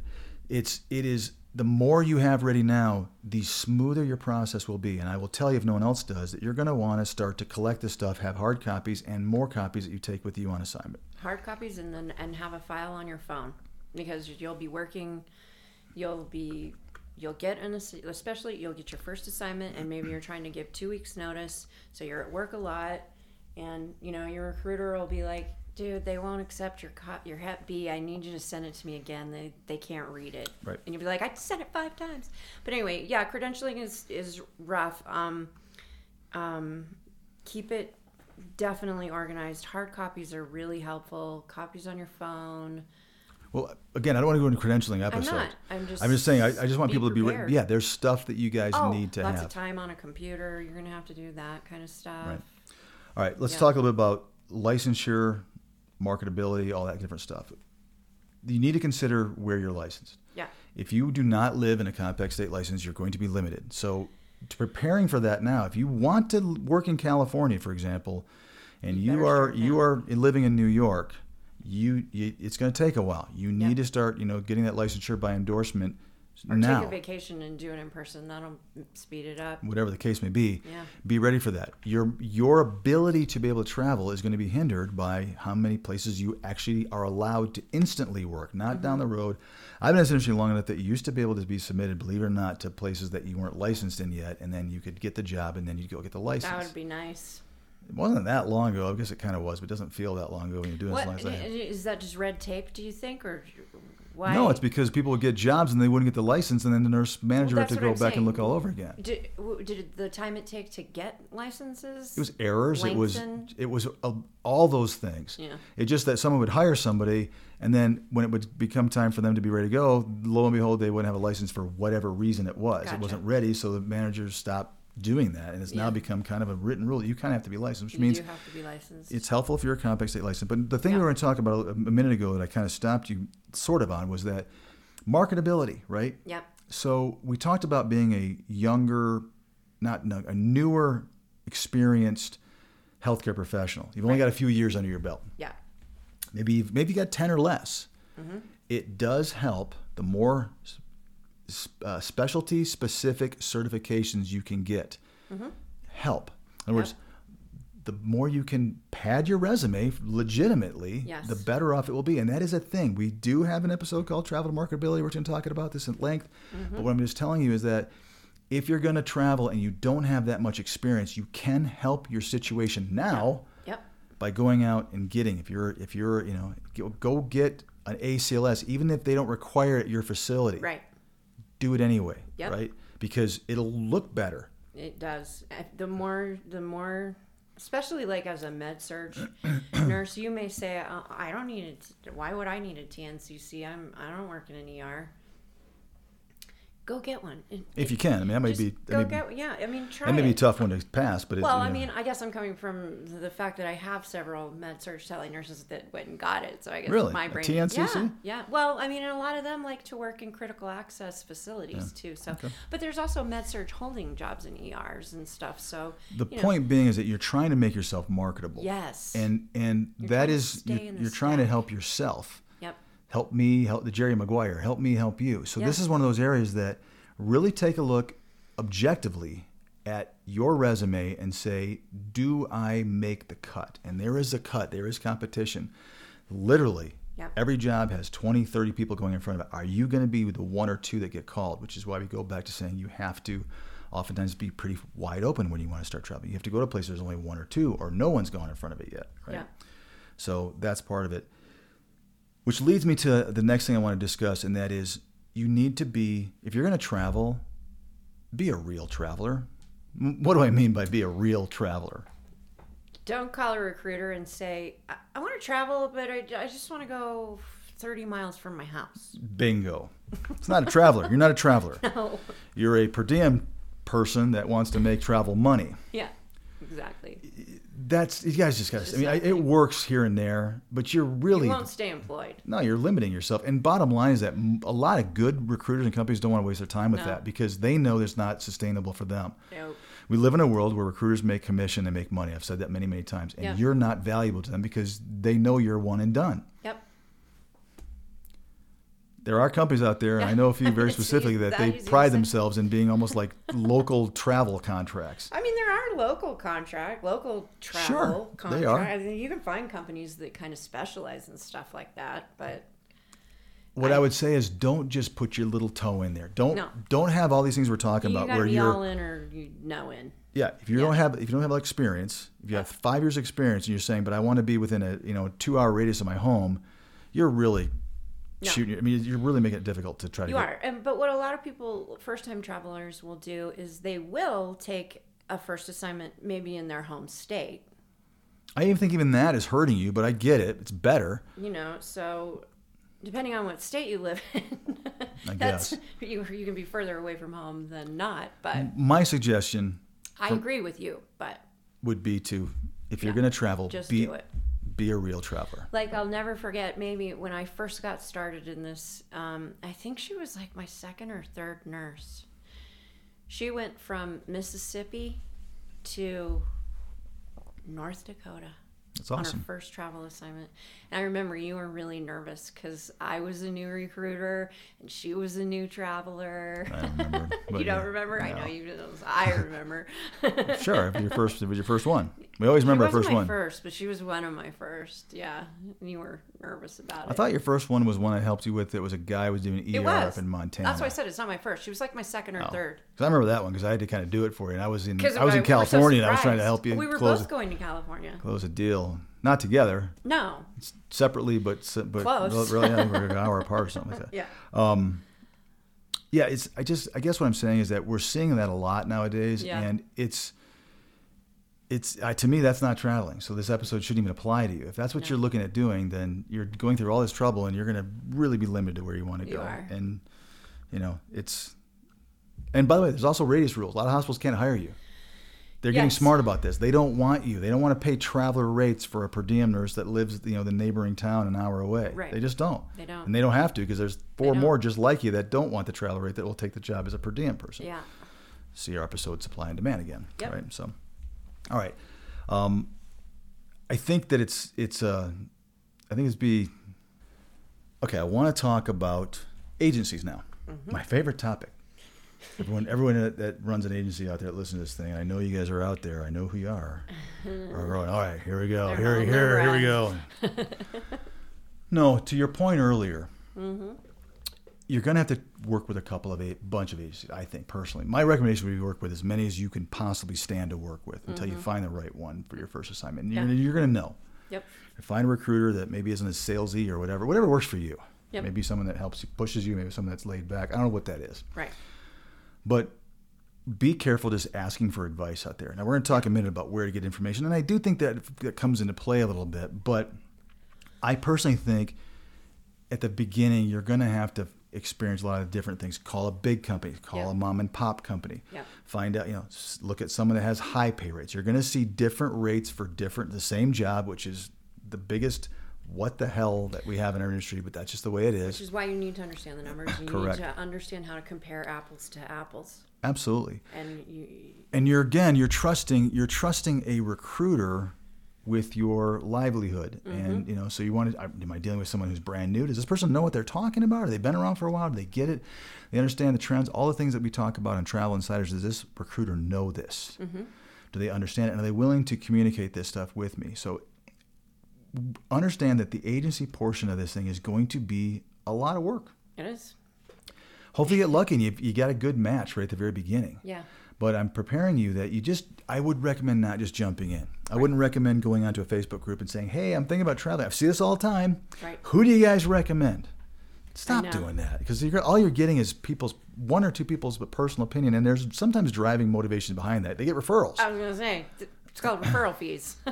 It's it is the more you have ready now, the smoother your process will be. And I will tell you, if no one else does, that you're going to want to start to collect this stuff, have hard copies, and more copies that you take with you on assignment. Hard copies and then and have a file on your phone because you'll be working. You'll be you'll get an especially you'll get your first assignment and maybe you're trying to give two weeks notice, so you're at work a lot, and you know your recruiter will be like. Dude, they won't accept your co- your Hep B. I need you to send it to me again. They they can't read it. Right. And you'll be like, I sent it five times. But anyway, yeah, credentialing is is rough. Um, um, keep it definitely organized. Hard copies are really helpful. Copies on your phone. Well, again, I don't want to go into credentialing episode. I'm not. I'm just. I'm just saying, I, I just want people to be yeah. There's stuff that you guys oh, need to lots have. Lots of time on a computer. You're gonna have to do that kind of stuff. Right. All right, let's Yeah. talk a little bit about licensure, marketability, all that different stuff. You need to consider where you're licensed. Yeah. If you do not live in a compact state license, you're going to be limited. So, preparing for that now, if you want to work in California, for example, and You you, are you are living in New York, you, you it's going to take a while. You need to start, you know, getting that licensure by endorsement Or now take a vacation and do it in person. That'll speed it up. whatever the case may be, Yeah. be ready for that. Your your ability to be able to travel is going to be hindered by how many places you actually are allowed to instantly work, not Mm-hmm. down the road. I've been in this industry long enough that you used to be able to be submitted, believe it or not, to places that you weren't licensed in yet, and then you could get the job, and then you'd go get the license. That would be nice. It wasn't that long ago. I guess it kind of was, but it doesn't feel that long ago when you're doing What as long as I have. is that? Just red tape? Do you think, or why? No, it's because people would get jobs and they wouldn't get the license, and then the nurse manager Well, would have to go I'm back and look all over again. Did, did the time it take to get licenses? It was errors. It was it was uh, all those things. Yeah. It just that someone would hire somebody, and then when it would become time for them to be ready to go, lo and behold, they wouldn't have a license for whatever reason it was. Gotcha. It wasn't ready, so the managers stopped doing that, and it's now become kind of a written rule. You kind of have to be licensed, which You means do have to be licensed. it's helpful if you're a compact state license. But the thing we were going to talk about a, a minute ago that I kind of stopped you sort of on was that marketability, right? Yep. So we talked about being a younger, not no, a newer, experienced healthcare professional. You've only Right. got a few years under your belt. Yeah. Maybe you've, maybe you got ten or less. Mm-hmm. It does help. The more uh, specialty specific certifications you can get, help. In other words, the more you can pad your resume legitimately, Yes. the better off it will be. And that is a thing. We do have an episode called Travel to Marketability. We're going to talk about this at length. But what I'm just telling you is that if you're going to travel and you don't have that much experience, you can help your situation now Yep. by going out and getting. If you're, if you're, you know, go, go get an ACLS, even if they don't require it at your facility. Right. Do it anyway. Yep. Right. Because it'll look better. It does. Uh, The more, the more, especially like as a med surg nurse, you may say, uh, "I don't need it. Why would I need a TNCC? I'm, I don't work in an ER." Go get one. It- If you can. I mean, that may be. go may, get. Yeah, I mean, try that may be a tough one to pass, but. Well, you I know. mean, I guess I'm coming from the fact that I have several med surg tele nurses that went and got it. So I guess Really? my A brain. TNCC? Yeah, yeah. Well, I mean, and a lot of them like to work in critical access facilities too. So, but there's also med surg holding jobs in ERs and stuff. So The you know, point being is that you're trying to make yourself marketable. Yes. And and You're that to you're, you're trying to help yourself. Help me, help the Jerry Maguire. Help me, help you. So this is one of those areas that really take a look objectively at your resume and say, do I make the cut? And there is a cut. There is competition. Literally. Yep. Every job has 20, 30 people going in front of it. Are you going to be the one or two that get called? Which is why we go back to saying you have to oftentimes be pretty wide open when you want to start traveling. You have to go to places there's only one or two, or no one's gone in front of it yet. Right. Yeah. So that's part of it. Which leads me to the next thing I want to discuss, and that is you need to be, if you're going to travel, be a real traveler. What do I mean by be a real traveler? Don't call a recruiter and say, I, I want to travel, but I, I just want to go 30 miles from my house. Bingo. It's not a traveler. You're not a traveler. No. You're a per diem person that wants to make travel money. Yeah, exactly. That's you guys just got to. I mean, I, it works here and there, but you're really You won't stay employed. No, you're limiting yourself. And bottom line is that a lot of good recruiters and companies don't want to waste their time with No. that because they know it's not sustainable for them. Nope. We live in a world where recruiters make commission and make money. I've said that many, many times. And Yeah. you're not valuable to them because they know you're one and done. There are companies out there, and I know a few very specifically, that that they pride themselves in being almost like local travel contracts. I mean, there are local contract, local travel Sure, contract. they are. I mean, you can find companies that kind of specialize in stuff like that, but What I, I- would say is don't just put your little toe in there. Don't No. don't have all these things we're talking you about where be you're all in or you no in. Yeah, if you Yeah. don't have if you don't have experience, if you have five years experience, and you're saying, but I want to be within a you know two hour radius of my home, you're really No. shooting. I mean, you're really making it difficult to try to. You get, are, and but what a lot of people, first time travelers, will do is they will take a first assignment maybe in their home state. I even think even that is hurting you, but I get it. It's better. You know, so depending on what state you live in, I that's guess. you, you can be further away from home than not. But My suggestion I agree with you. But would be to, if you're going to travel, just be do it. Be a real traveler. like I'll never forget. Maybe when I first got started in this, um, I think she was like my second or third nurse. She went from Mississippi to North Dakota. That's on our awesome. first travel assignment. And I remember you were really nervous because I was a new recruiter and she was a new traveler. I remember. you don't remember? I know you don't. I remember. Sure, if your first, it was your first one. We always remember our first my one. first, but she was one of my first. Yeah, and you were nervous about it. I thought your first one was one I helped you with. It was a guy who was doing ER was up in Montana. That's why I said it's not my first. She was like my second or Oh. third. 'Cause I remember that one because I had to kind of do it for you, and I was in I was we in were so California and I was trying to help you We were close both going to California. close a deal, not together, No. separately, but but Close. really, we're an hour apart or something like that. Yeah. Um, yeah, it's. I just. I guess what I'm saying is that we're seeing that a lot nowadays, Yeah. and it's. It's to me that's not traveling. So this episode shouldn't even apply to you. If that's what No. you're looking at doing, then you're going through all this trouble, and you're going to really be limited to where you want to You go. are. And you know it's. And by the way, there's also radius rules. A lot of hospitals can't hire you. They're getting smart about this. They don't want you. They don't want to pay traveler rates for a per diem nurse that lives, you know, the neighboring town an hour away. Right. They just don't. They don't. And they don't have to because there's four more just like you that don't want the traveler rate that will take the job as a per diem person. Yeah. See our episode supply and demand again. Yep. Right. So, all right. Um, I think that it's it's uh, I think it's be okay. I want to talk about agencies now. Mm-hmm. My favorite topic. Everyone, everyone that, that runs an agency out there that listens to this thing, I know you guys are out there. I know who you are. are going, all right, here we go. They're Here, here, here we go. no, to your point earlier, Mm-hmm. you're going to have to work with a couple of a bunch of agencies. I think personally, my recommendation would be work with as many as you can possibly stand to work with until you find the right one for your first assignment. And Mm-hmm. Yeah. you're, you're going to know. Yep. Find a recruiter that maybe isn't as salesy or whatever, whatever works for you. Yep. Maybe someone that helps you, pushes you, maybe someone that's laid back. I don't know what that is, Right. But be careful just asking for advice out there. Now we're going to talk a minute about where to get information, and I do think that that comes into play a little bit. But I personally think at the beginning you're going to have to experience a lot of different things. Call a big company, call Yeah. a mom and pop company. Yeah. Find out, you know, look at someone that has high pay rates. You're going to see different rates for different the same job, which is the biggest what the hell that we have in our industry, but that's just the way it is. Which is. why you need to understand the numbers. You Correct. need to understand how to compare apples to apples. Absolutely. And you, and you're again you're trusting you're trusting a recruiter with your livelihood mm-hmm. and you know so you want to am i dealing with someone who's brand new does this person know what they're talking about have they been around for a while do they get it they understand the trends all the things that we talk about on travel insiders does this recruiter know this mm-hmm. do they understand it and are they willing to communicate this stuff with me so understand that the agency portion of this thing is going to be a lot of work it is. hopefully you get lucky and you, you got a good match right at the very beginning Yeah. but I'm preparing you that you just, I would recommend not just jumping in. I wouldn't recommend going onto a Facebook group and saying, hey, I'm thinking about traveling. I see this all the time. Right. Who do you guys recommend? Stop doing that because you're, all you're getting is people's, one or two people's personal opinion. And there's sometimes driving motivation behind that. They get referrals. I was going to say, it's called referral fees.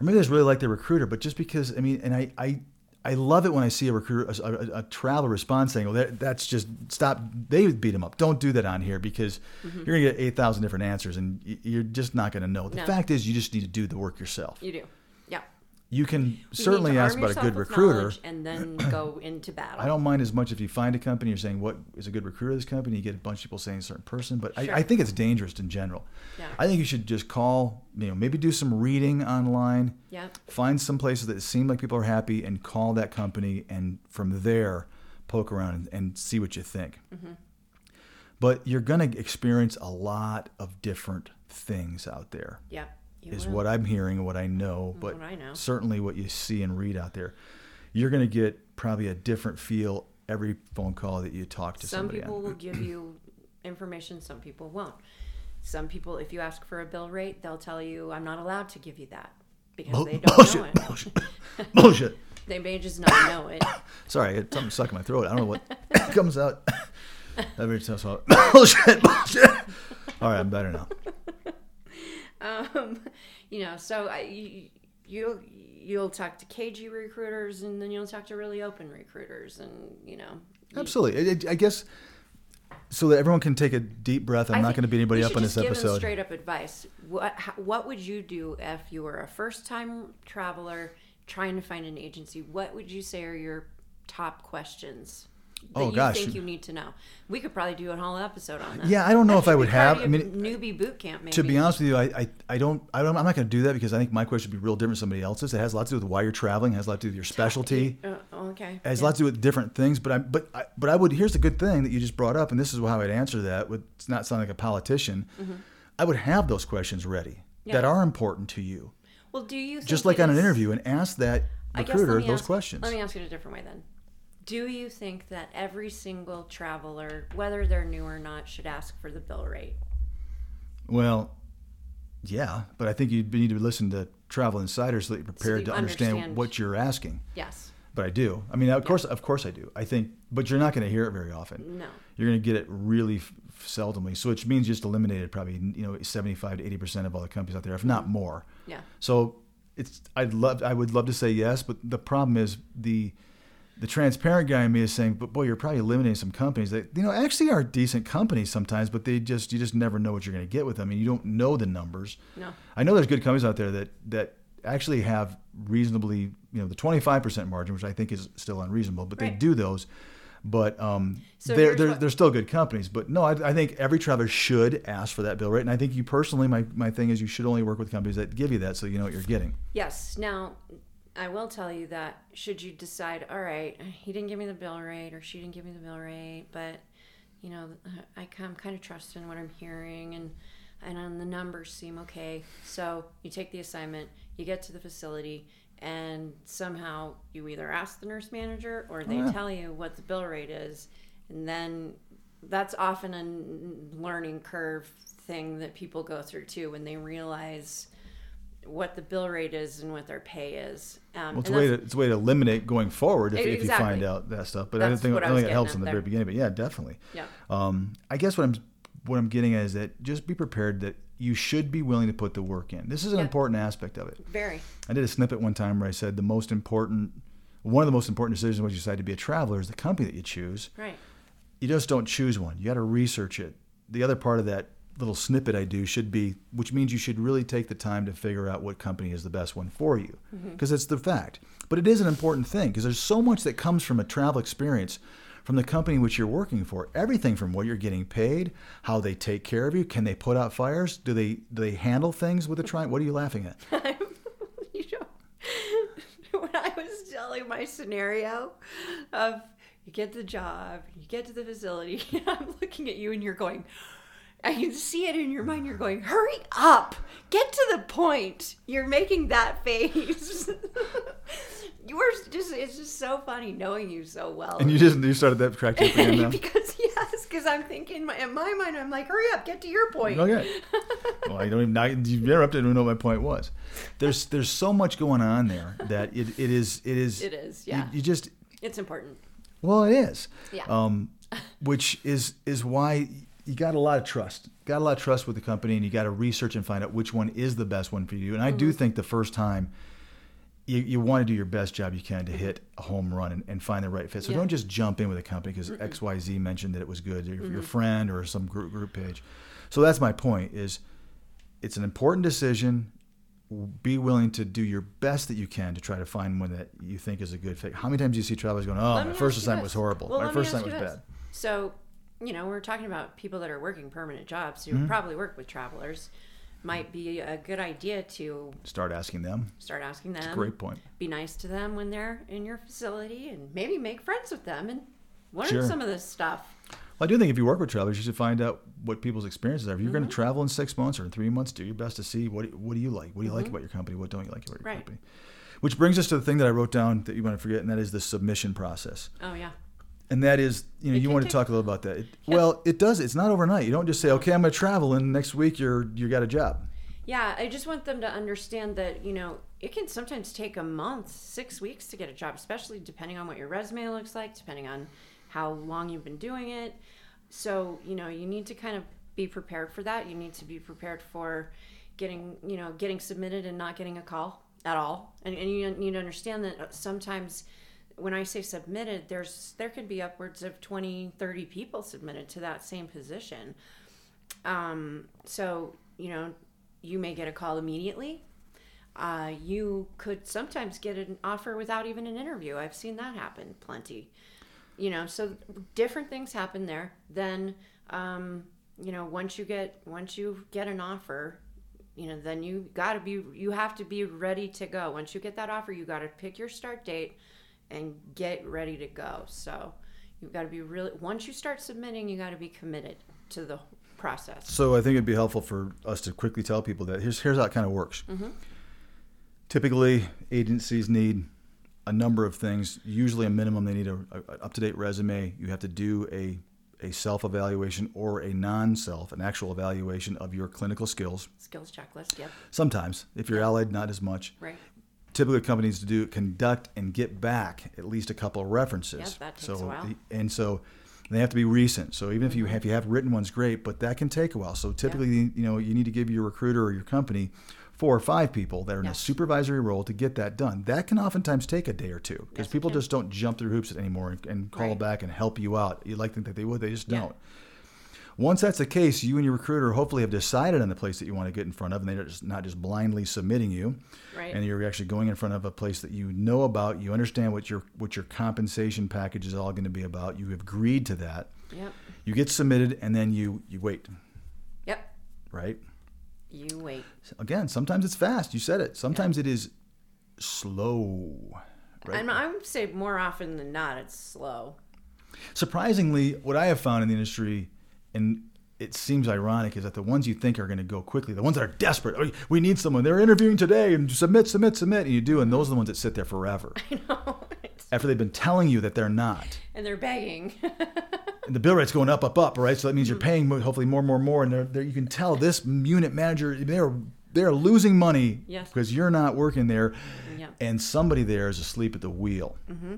Or maybe they just really like their recruiter, but just because I mean, and I I, I love it when I see a recruiter, a, a, a traveler respond saying, "Well, that, that's just stop." They beat them up. Don't do that on here because mm-hmm. you're gonna get eight thousand different answers, and you're just not gonna know. The No. fact is, you just need to do the work yourself. you do. You can need certainly ask about a good recruiter. And then go into battle. I don't mind as much if you find a company, you're saying what is a good recruiter of this company, you get a bunch of people saying a certain person, but Sure. I, I think it's dangerous in general. Yeah. I think you should just call, you know, maybe do some reading online, Yeah. find some places that seem like people are happy and call that company and from there poke around and, and see what you think. Mm-hmm. But you're going to experience a lot of different things out there Yeah. You is will. what I'm hearing and what I know, but What I know. certainly what you see and read out there. You're going to get probably a different feel every phone call that you talk to Some people on. will give you information, some people won't. Some people, if you ask for a bill rate, they'll tell you, I'm not allowed to give you that because they don't know bullshit, it. bullshit, bullshit. They may just not know it. Sorry, I got something stuck in my throat. I don't know what comes out every time. So bullshit, bullshit. All right, I'm better now. Um, you know, so I, you, you'll you'll talk to cagey recruiters, and then you'll talk to really open recruiters, and you know, you- Absolutely. I- I, guess so that everyone can take a deep breath. I'm I not going to beat anybody up on this give them episode. straight up advice. What how, what would you do if you were a first time traveler trying to find an agency? What would you say are your top questions? That Oh, you gosh. think you need to know? We could probably do a whole episode on that. Yeah, I don't know if I would have. I mean, newbie boot camp. Maybe to be honest with you, I, I, I don't, I don't, I'm not going to do that because I think my question would be real different than somebody else's. It has a lot to do with why you're traveling. It has a lot to do with your specialty. Uh, okay. It has a lot to do with different things. But I, but I, but I would. Here's the good thing that you just brought up, and this is how I'd answer that. With it's not sound like a politician. I would have those questions ready Mm-hmm. Yeah. that are important to you, Well, do you think just like on an interview, and ask that guess recruiter those ask- questions. Let me ask it a different way then. Do you think that every single traveler, whether they're new or not, should ask for the bill rate? Well, yeah, but I think you need to listen to Travel Insider so that you're prepared you to understand, understand. what you're asking. Yes. But I do. I mean, of course, of course, I do. I think, but you're not going to hear it very often. No. You're going to get it really f- seldomly. So, which means just eliminated probably you know 75 to 80 percent of all the companies out there, if not more. Yeah. So it's I'd love I would love to say yes, but the problem is the the transparent guy in me is saying, but boy, you're probably eliminating some companies that you know actually are decent companies sometimes, but they just you just never know what you're going to get with them, and you don't know the numbers. No. I know there's good companies out there that that actually have reasonably you know the 25% margin, which I think is still unreasonable, but they do those. But um, So they're they're, what- they're still good companies. But no, I, I think every traveler should ask for that bill rate, and I think you personally, my my thing is you should only work with companies that give you that, so you know what you're getting. Yes. Now, I will tell you that should you decide, all right, he didn't give me the bill rate or she didn't give me the bill rate, but you know, I, I'm kind of trusting what I'm hearing and and the numbers seem okay. So you take the assignment, you get to the facility, and somehow you either ask the nurse manager or they oh, yeah. tell you what the bill rate is, and then that's often a learning curve thing that people go through too when they realize what the bill rate is and what their pay is. Um, Well, it's a way to it's a way to eliminate going forward if, if you find out that stuff. But I don't think, I I think it helps in the there. very beginning. But yeah, definitely. yeah. Um, I guess what I'm what I'm getting at is that just be prepared that you should be willing to put the work in. This is an Yeah. important aspect of it. Very. I did a snippet one time where I said the most important, one of the most important decisions when you decide to be a traveler is the company that you choose. Right. You just don't choose one. You got to research it. The other part of that little snippet I do should be, which means you should really take the time to figure out what company is the best one for you, mm-hmm. because it's the fact. But it is an important thing because there's so much that comes from a travel experience from the company which you're working for. Everything from what you're getting paid, how they take care of you, can they put out fires, do they do they handle things with a tri What are you laughing at? you know, when I was telling my scenario of you get the job, you get to the facility, I'm looking at you and you're going, I can see it in your mind. You're going, hurry up, get to the point. You're making that face. you were just, it's just so funny knowing you so well. And you just you started that crack joke again now. because, yes, because I'm thinking, in my mind, I'm like, hurry up, get to your point. Okay. well, I don't even. I, you've interrupted. I don't know what my point was. There's there's so much going on there that it, it is it is It is, you- yeah. You, just It's important. well, it is. Yeah. Um, which is is why you got a lot of trust. Got a lot of trust with the company, and you got to research and find out which one is the best one for you. And I Mm-hmm. do think the first time. You, you want to do your best job you can to hit a home run and, and find the right fit. So Yeah. don't just jump in with a company because XYZ mentioned that it was good, your, Mm-hmm. your friend or some group, group page. So that's my point is it's an important decision. Be willing to do your best that you can to try to find one that you think is a good fit. How many times do you see travelers going, "Oh, Let my first assignment was horrible. Well, my first assignment was this. bad." So, you know, we're talking about people that are working permanent jobs Mm-hmm. who probably work with travelers. Might be a good idea to Start asking them. start asking them. Great point. Be nice to them when they're in your facility and maybe make friends with them and learn Sure. some of this stuff. Well, I do think if you work with travelers, you should find out what people's experiences are. If you're going Mm-hmm. to travel in six months or in three months, do your best to see what what do you like, what do you like about your company, what don't you like about your Mm-hmm. Right. company. Which brings us to the thing that I wrote down that you want to forget, and that is the submission process. Oh yeah. And that is, you know, It you want to talk a little about that. It, Well, it does. It's not overnight. You don't just say, "Okay, I'm going to travel," and next week you're you got a job. Yeah, I just want them to understand that, you know, it can sometimes take a month, six weeks to get a job, especially depending on what your resume looks like, depending on how long you've been doing it. So, you know, you need to kind of be prepared for that. You need to be prepared for getting, you know, getting submitted and not getting a call at all. And, and you need to understand that sometimes when I say submitted, there's there could be upwards of 20, 30 people submitted to that same position. Um, so, you know, you may get a call immediately. Uh, you could sometimes get an offer without even an interview. I've seen that happen plenty. you know, so different things happen there. Then, um, you know, once you get once you get an offer, you know, then you got to be you have to be ready to go. Once you get that offer, you got to pick your start date and get ready to go. So, you've got to be really once you start submitting, you got to be committed to the process. So I think it'd be helpful for us to quickly tell people that here's here's how it kind of works. Mm-hmm. Typically, agencies need a number of things. Usually, a minimum they need a, a up to date resume. You have to do a a self evaluation or a non self, an actual evaluation of your clinical skills. Skills checklist, yep. Sometimes, if you're allied, not as much. Right. Typically, companies do conduct and get back at least a couple of references. Yep, that takes so, a while. and so they have to be recent. So even if Mm-hmm. you have, if you have written ones, great, but that can take a while. So typically, you know, you need to give your recruiter or your company four or five people that are in a supervisory role to get that done. That can oftentimes take a day or two because Yes, people just don't jump through hoops anymore and, and call Right. back and help you out. You'd like to think that they would, they just Yeah. don't. Once that's the case, you and your recruiter hopefully have decided on the place that you want to get in front of, and they're just not just blindly submitting you. Right. And you're actually going in front of a place that you know about. You understand what your what your compensation package is all going to be about. You have agreed to that. Yep. You get submitted, and then you you wait, Yep. right? You wait. Again, sometimes it's fast. You said it. Sometimes it is slow. Right? And I would say more often than not, it's slow. Surprisingly, what I have found in the industry, and it seems ironic, is that the ones you think are going to go quickly, the ones that are desperate, "Oh, we need someone, they're interviewing today, and submit, submit, submit, and you do, and those are the ones that sit there forever You know, after they've been telling you that they're not. and they're begging. And the bill rate's going up, up, up, right? So that means you're Mm-hmm. paying hopefully more, more, more, and they're, they're, you can tell this unit manager they're they're losing money Yes. because you're not working there, Yep. and somebody there is asleep at the wheel. Mm-hmm.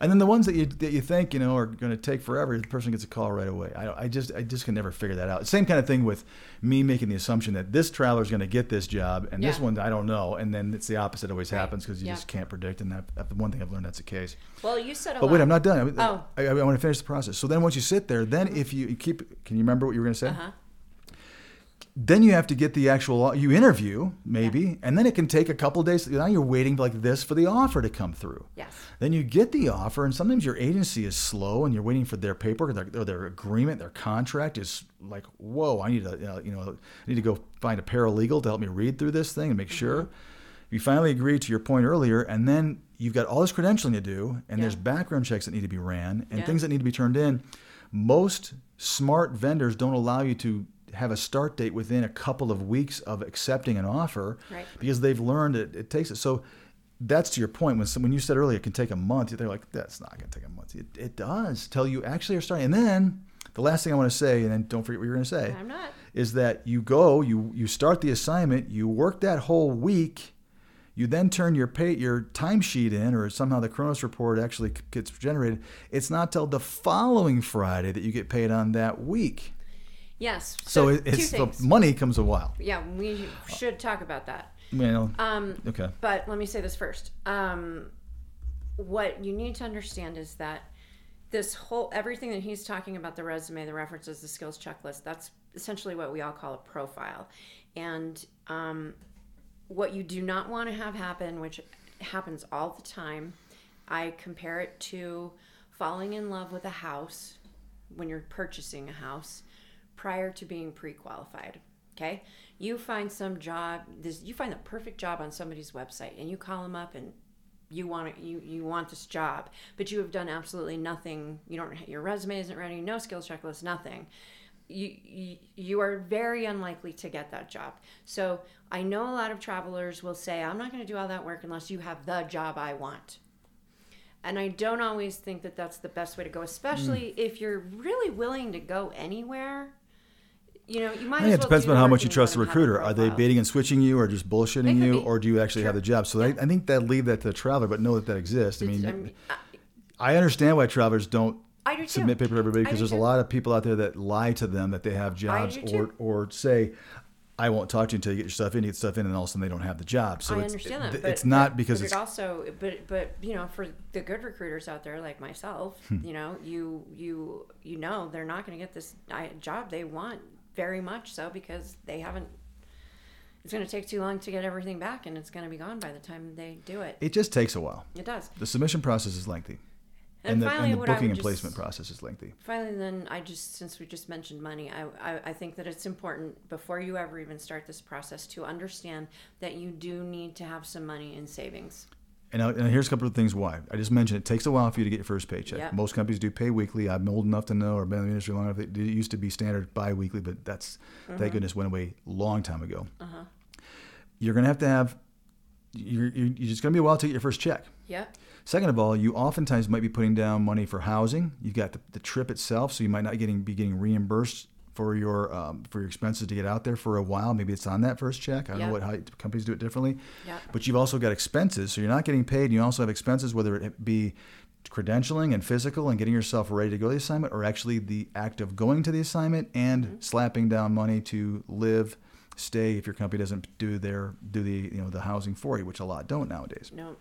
And then the ones that you that you think you know are going to take forever, the person gets a call right away. I, I just I just can never figure that out. Same kind of thing with me making the assumption that this traveler is going to get this job, and this one I don't know, and then it's the opposite always Right. happens because you Yeah. just can't predict. And that, that's the one thing I've learned that's the case. well, you said a But lot. wait, I'm not done. I, Oh. I, I want to finish the process. So then once you sit there, then if you keep, can you remember what you were going to say? Uh-huh. Then you have to get the actual, you interview maybe, and then it can take a couple of days. Now you're waiting like this for the offer to come through. Yes. Then you get the offer, and sometimes your agency is slow, and you're waiting for their paperwork, their, or their agreement, their contract is like, whoa, I need to, you know, you know, I need to go find a paralegal to help me read through this thing and make sure. Mm-hmm. You finally agree to your point earlier, and then you've got all this credentialing to do, and there's background checks that need to be ran, and Yeah. things that need to be turned in. Most smart vendors don't allow you to have a start date within a couple of weeks of accepting an offer Right. because they've learned it, it takes it. So that's to your point. When some, when you said earlier it can take a month, they're like, that's not going to take a month. It, it does till you actually are starting. And then the last thing I want to say, and then don't forget what you're going to say, I'm not. is that you go, you you start the assignment, you work that whole week, you then turn your pay your timesheet in, or somehow the Kronos report actually gets generated. It's not till the following Friday that you get paid on that week. Yes. So, it, it's the money comes a while. yeah, we should talk about that. Well, Um, okay. But let me say this first. Um, what you need to understand is that this whole everything that he's talking about the resume, the references, the skills checklist that's essentially what we all call a profile. And um, what you do not want to have happen, which happens all the time, I compare it to falling in love with a house when you're purchasing a house prior to being pre-qualified okay? You find some job this you find the perfect job on somebody's website and you call them up and you want it you you want this job but you have done absolutely nothing. You don't your resume isn't ready no skills checklist nothing. You, you you are very unlikely to get that job. So i know a lot of travelers will say i'm not going to do all that work unless you have the job i want. And I don't always think that that's the best way to go, especially hmm. if you're really willing to go anywhere. You know, you might. Think as it depends on how much you trust the go and have a recruiter. Are they baiting and switching you, or just bullshitting you, be. or do you actually have the job? So I, I think that leave that to the traveler, but know that that exists. I mean, I, mean, I, understand why travelers don't do submit paper to everybody because there's a lot of people out there that lie to them that they have jobs, or too. or say. I won't talk to you until you get your stuff in. You get stuff in, and all of a sudden they don't have the job. So I it's, understand that, but it's not but, because but it's it also, but but you know, for the good recruiters out there like myself, Hmm. you know, you you you know, they're not going to get this job they want very much so because they haven't. It's going to take too long to get everything back, and it's going to be gone by the time they do it. it just takes a while. It does. The submission process is lengthy. And and the, finally, and the booking and placement process is lengthy. Finally, then I just since we just mentioned money, I, I I think that it's important before you ever even start this process to understand that you do need to have some money in savings. And, now, and here's a couple of things why. I just mentioned it takes a while for you to get your first paycheck. Yep. Most companies do pay weekly. I'm old enough to know, or been in the industry long enough. It used to be standard bi-weekly, but that's Mm-hmm. thank goodness went away a long time ago. Uh-huh. You're gonna have to have. You're, you're, you're just gonna be a while to get your first check. Yep. Second of all, you oftentimes might be putting down money for housing. You've got the, the trip itself, so you might not getting be getting reimbursed for your um, for your expenses to get out there for a while. Maybe it's on that first check. I don't Yeah. know what how companies do it differently. Yeah. But you've also got expenses, so you're not getting paid. And you also have expenses, whether it be credentialing and physical and getting yourself ready to go to the assignment, or actually the act of going to the assignment and Mm-hmm. slapping down money to live, stay if your company doesn't do their do the you know the housing for you, which a lot don't nowadays. No,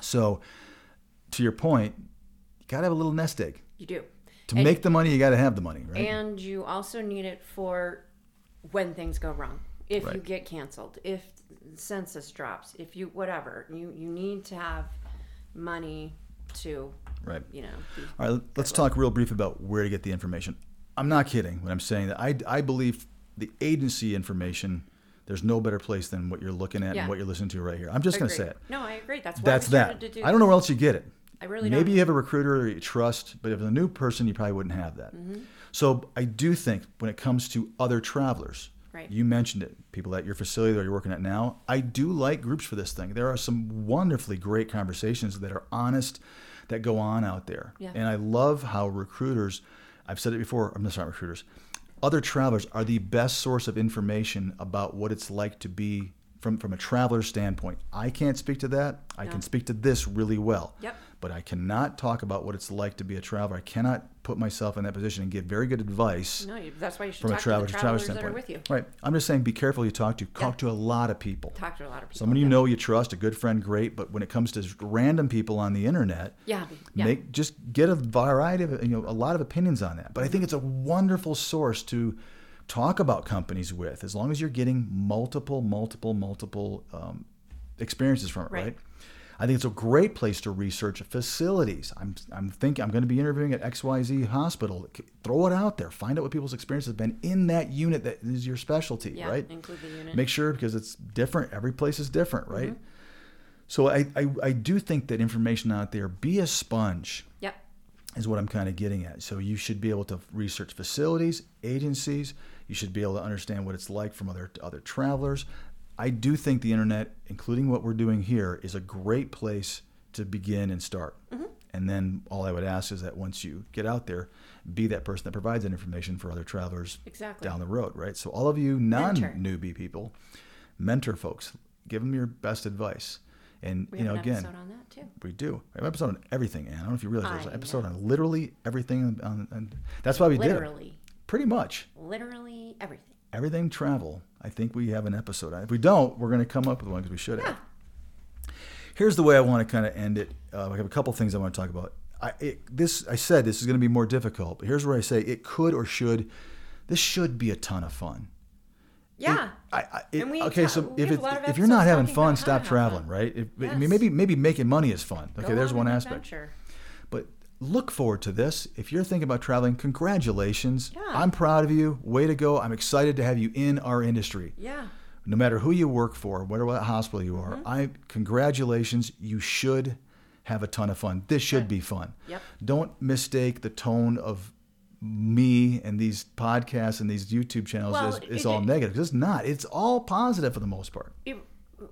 So, to your point, you got to have a little nest egg. you do. To And- make the money, you got to have the money, right? And you also need it for when things go wrong. If you get canceled, if census drops, if you whatever, you you need to have money to right. you know. All right, let's talk real brief about where to get the information. I'm not kidding when I'm saying that. I, I believe the agency information, there's no better place than what you're looking at Yeah. and what you're listening to right here. I'm just going to say it. No, I agree. That's why That's that. to do. I don't know where else you get it. I really Maybe don't. you have a recruiter you trust, but if it's a new person, you probably wouldn't have that. Mm-hmm. So I do think when it comes to other travelers, Right. you mentioned it, people at your facility that you're working at now, I do like groups for this thing. There are some wonderfully great conversations that are honest that go on out there. Yeah. And I love how recruiters, I've said it before, I'm not sorry recruiters, other travelers are the best source of information about what it's like to be from, from a traveler's standpoint. I can't speak to that. I No. can speak to this really well Yep. But I cannot talk about what it's like to be a traveler. I cannot put myself in that position and give very good advice No, you, that's why you should from a talk traveler to the traveler travelers that are with you. Right. I'm just saying, be careful you talk to. Talk Yeah. to a lot of people. Talk to a lot of people. Someone you yeah. know, you trust, a good friend, great. But when it comes to random people on the internet, Yeah. Yeah. make just get a variety of you know a lot of opinions on that. But I think it's a wonderful source to talk about companies with, as long as you're getting multiple, multiple, multiple um, experiences from it, Right. right? I think it's a great place to research facilities. I'm, I'm thinking I'm going to be interviewing at XYZ hospital. Throw it out there. Find out what people's experience has been in that unit that is your specialty, yeah. right? Include the unit. Make sure because it's different. Every place is different, right? Mm-hmm. So I, I, I do think that information out there, be a sponge yep. is what I'm kind of getting at. So you should be able to research facilities, agencies. You should be able to understand what it's like from other other travelers. I do think the internet, including what we're doing here, is a great place to begin and start. Mm-hmm. And then all I would ask is that once you get out there, be that person that provides that information for other travelers Exactly. down the road, right? So all of you non newbie people, mentor folks, give them your best advice. And We you know, an again, episode on that too. we do. We have an episode on everything, Ann. I don't know if you realize there's an episode know. on literally everything. On, on, that's why we did it. Literally. Pretty much Literally everything. Everything travel. I think we have an episode. If we don't, we're going to come up with one because we should have. Here's the way I want to kind of end it. Uh, I have a couple things I want to talk about. I, it, this I said this is going to be more difficult, but here's where I say it could or should. This should be a ton of fun. Yeah. I, I, it, And we okay, so if have it, a lot of if you're not having fun, stop traveling, fun. right? If, I mean, Yes. maybe maybe making money is fun. Go Okay, there's on one aspect. adventure. But look forward to this. If you're thinking about traveling, congratulations. Yeah. I'm proud of you. Way to go. I'm excited to have you in our industry. Yeah. No matter who you work for, whatever what hospital you Mm-hmm. are, I congratulations. You should have a ton of fun. This should be fun. Yep. Don't mistake the tone of me and these podcasts and these YouTube channels Well, as it- all negative. It's not. It's all positive for the most part. It,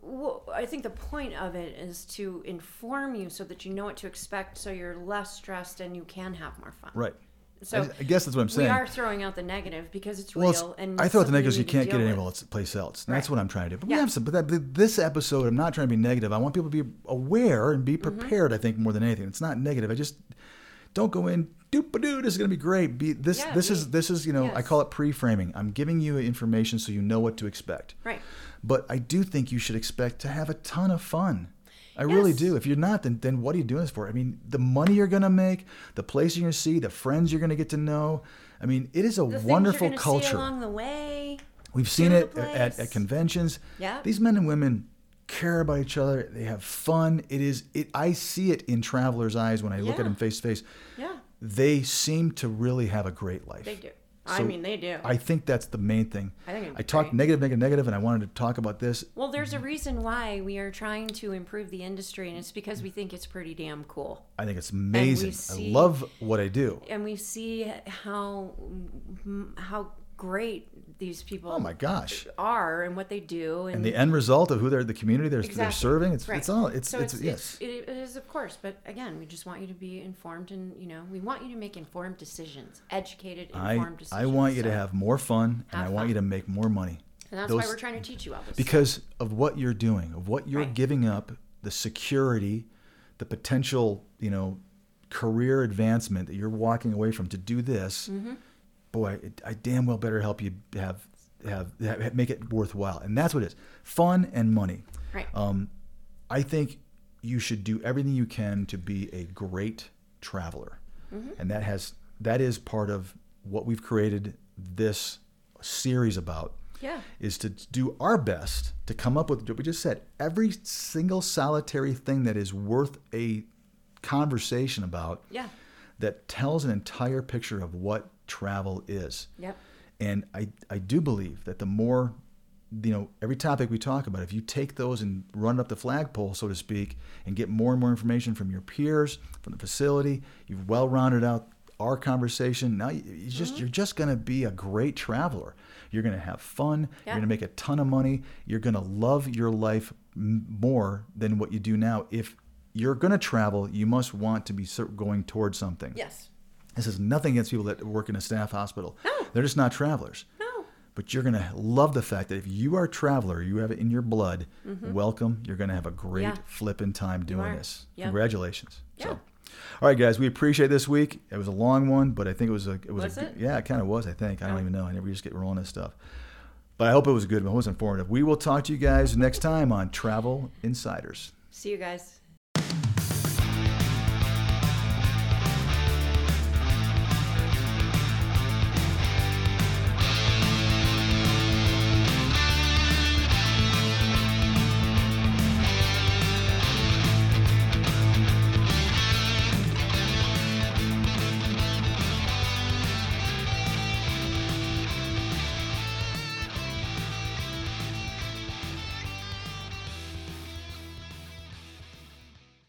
well, I think the point of it is to inform you so that you know what to expect, so you're less stressed and you can have more fun. Right. So I, I guess that's what I'm saying. we are throwing out the negative because it's Well, real. it's, and I throw out the negatives you can't get anywhere else, place else. And That's what I'm trying to do. But we have some. But that, this episode, I'm not trying to be negative. I want people to be aware and be Mm-hmm. prepared. I think more than anything, it's not negative. I just don't go in. Doop doo. This is going to be great. Be this. Yeah, this is this is you know. I call it pre-framing. I'm giving you information so you know what to expect. Right. But I do think you should expect to have a ton of fun. I really do. If you're not, then then what are you doing this for? I mean, the money you're going to make, the place you're going to see, the friends you're going to get to know. I mean, it is a The wonderful culture. Along the way. We've seen it at, at conventions. Yeah. These men and women care about each other. They have fun. It is it. I see it in travelers' eyes when I look at them face to face. Yeah, They seem to really have a great life. they do. I mean, they do. I think that's the main thing. I think I talked great. negative, negative, negative, and I wanted to talk about this. well, there's a reason why we are trying to improve the industry, and it's because we think it's pretty damn cool. I think it's amazing. see- I love what I do. and we see how how great these people Oh my gosh! are and what they do and, And the end result of who they're the community they're, they're serving. It's Right. it's all it's so it's, it's, yes. it, it is of course but again we just want you to be informed and you know we want you to make informed decisions educated I informed decisions I want you to have more fun, and I Have want you to make more money. and that's those- why we're trying to teach you all this because of what you're doing, of what you're Right. giving up, the security, the potential, you know, career advancement that you're walking away from to do this. Mm-hmm. Boy, I damn well better help you have, have have make it worthwhile, and that's what it is: fun and money. right. Um, I think you should do everything you can to be a great traveler, Mm-hmm. and that has that is part of what we've created this series about yeah. is to do our best to come up with what we just said. Every single solitary thing that is worth a conversation about yeah. that tells an entire picture of what travel is. Yep. And I, I do believe that the more you know every topic we talk about if you take those and run up the flagpole so to speak and get more and more information from your peers from the facility you've well rounded out our conversation. Now you, just Mm-hmm. you're just going to be a great traveler. You're going to have fun. Yeah. you're going to make a ton of money. You're going to love your life m- more than what you do now. If you're going to travel you must want to be going towards something. Yes this is nothing against people that work in a staff hospital No. they're just not travelers no but you're going to love the fact that if you are a traveler, you have it in your blood, welcome. You're going to have a great Mm-hmm. Yeah. flipping time doing this. Yep. Congratulations. Yeah. So, all right, guys, we appreciate this week. It was a long one, but I think it was a, it was, Was a, it? yeah, it kind of was. I think I don't Oh. even know. I never just get rolling this stuff, but I hope it was good. It was informative. We will talk to you guys next time on Travel Insiders. see you guys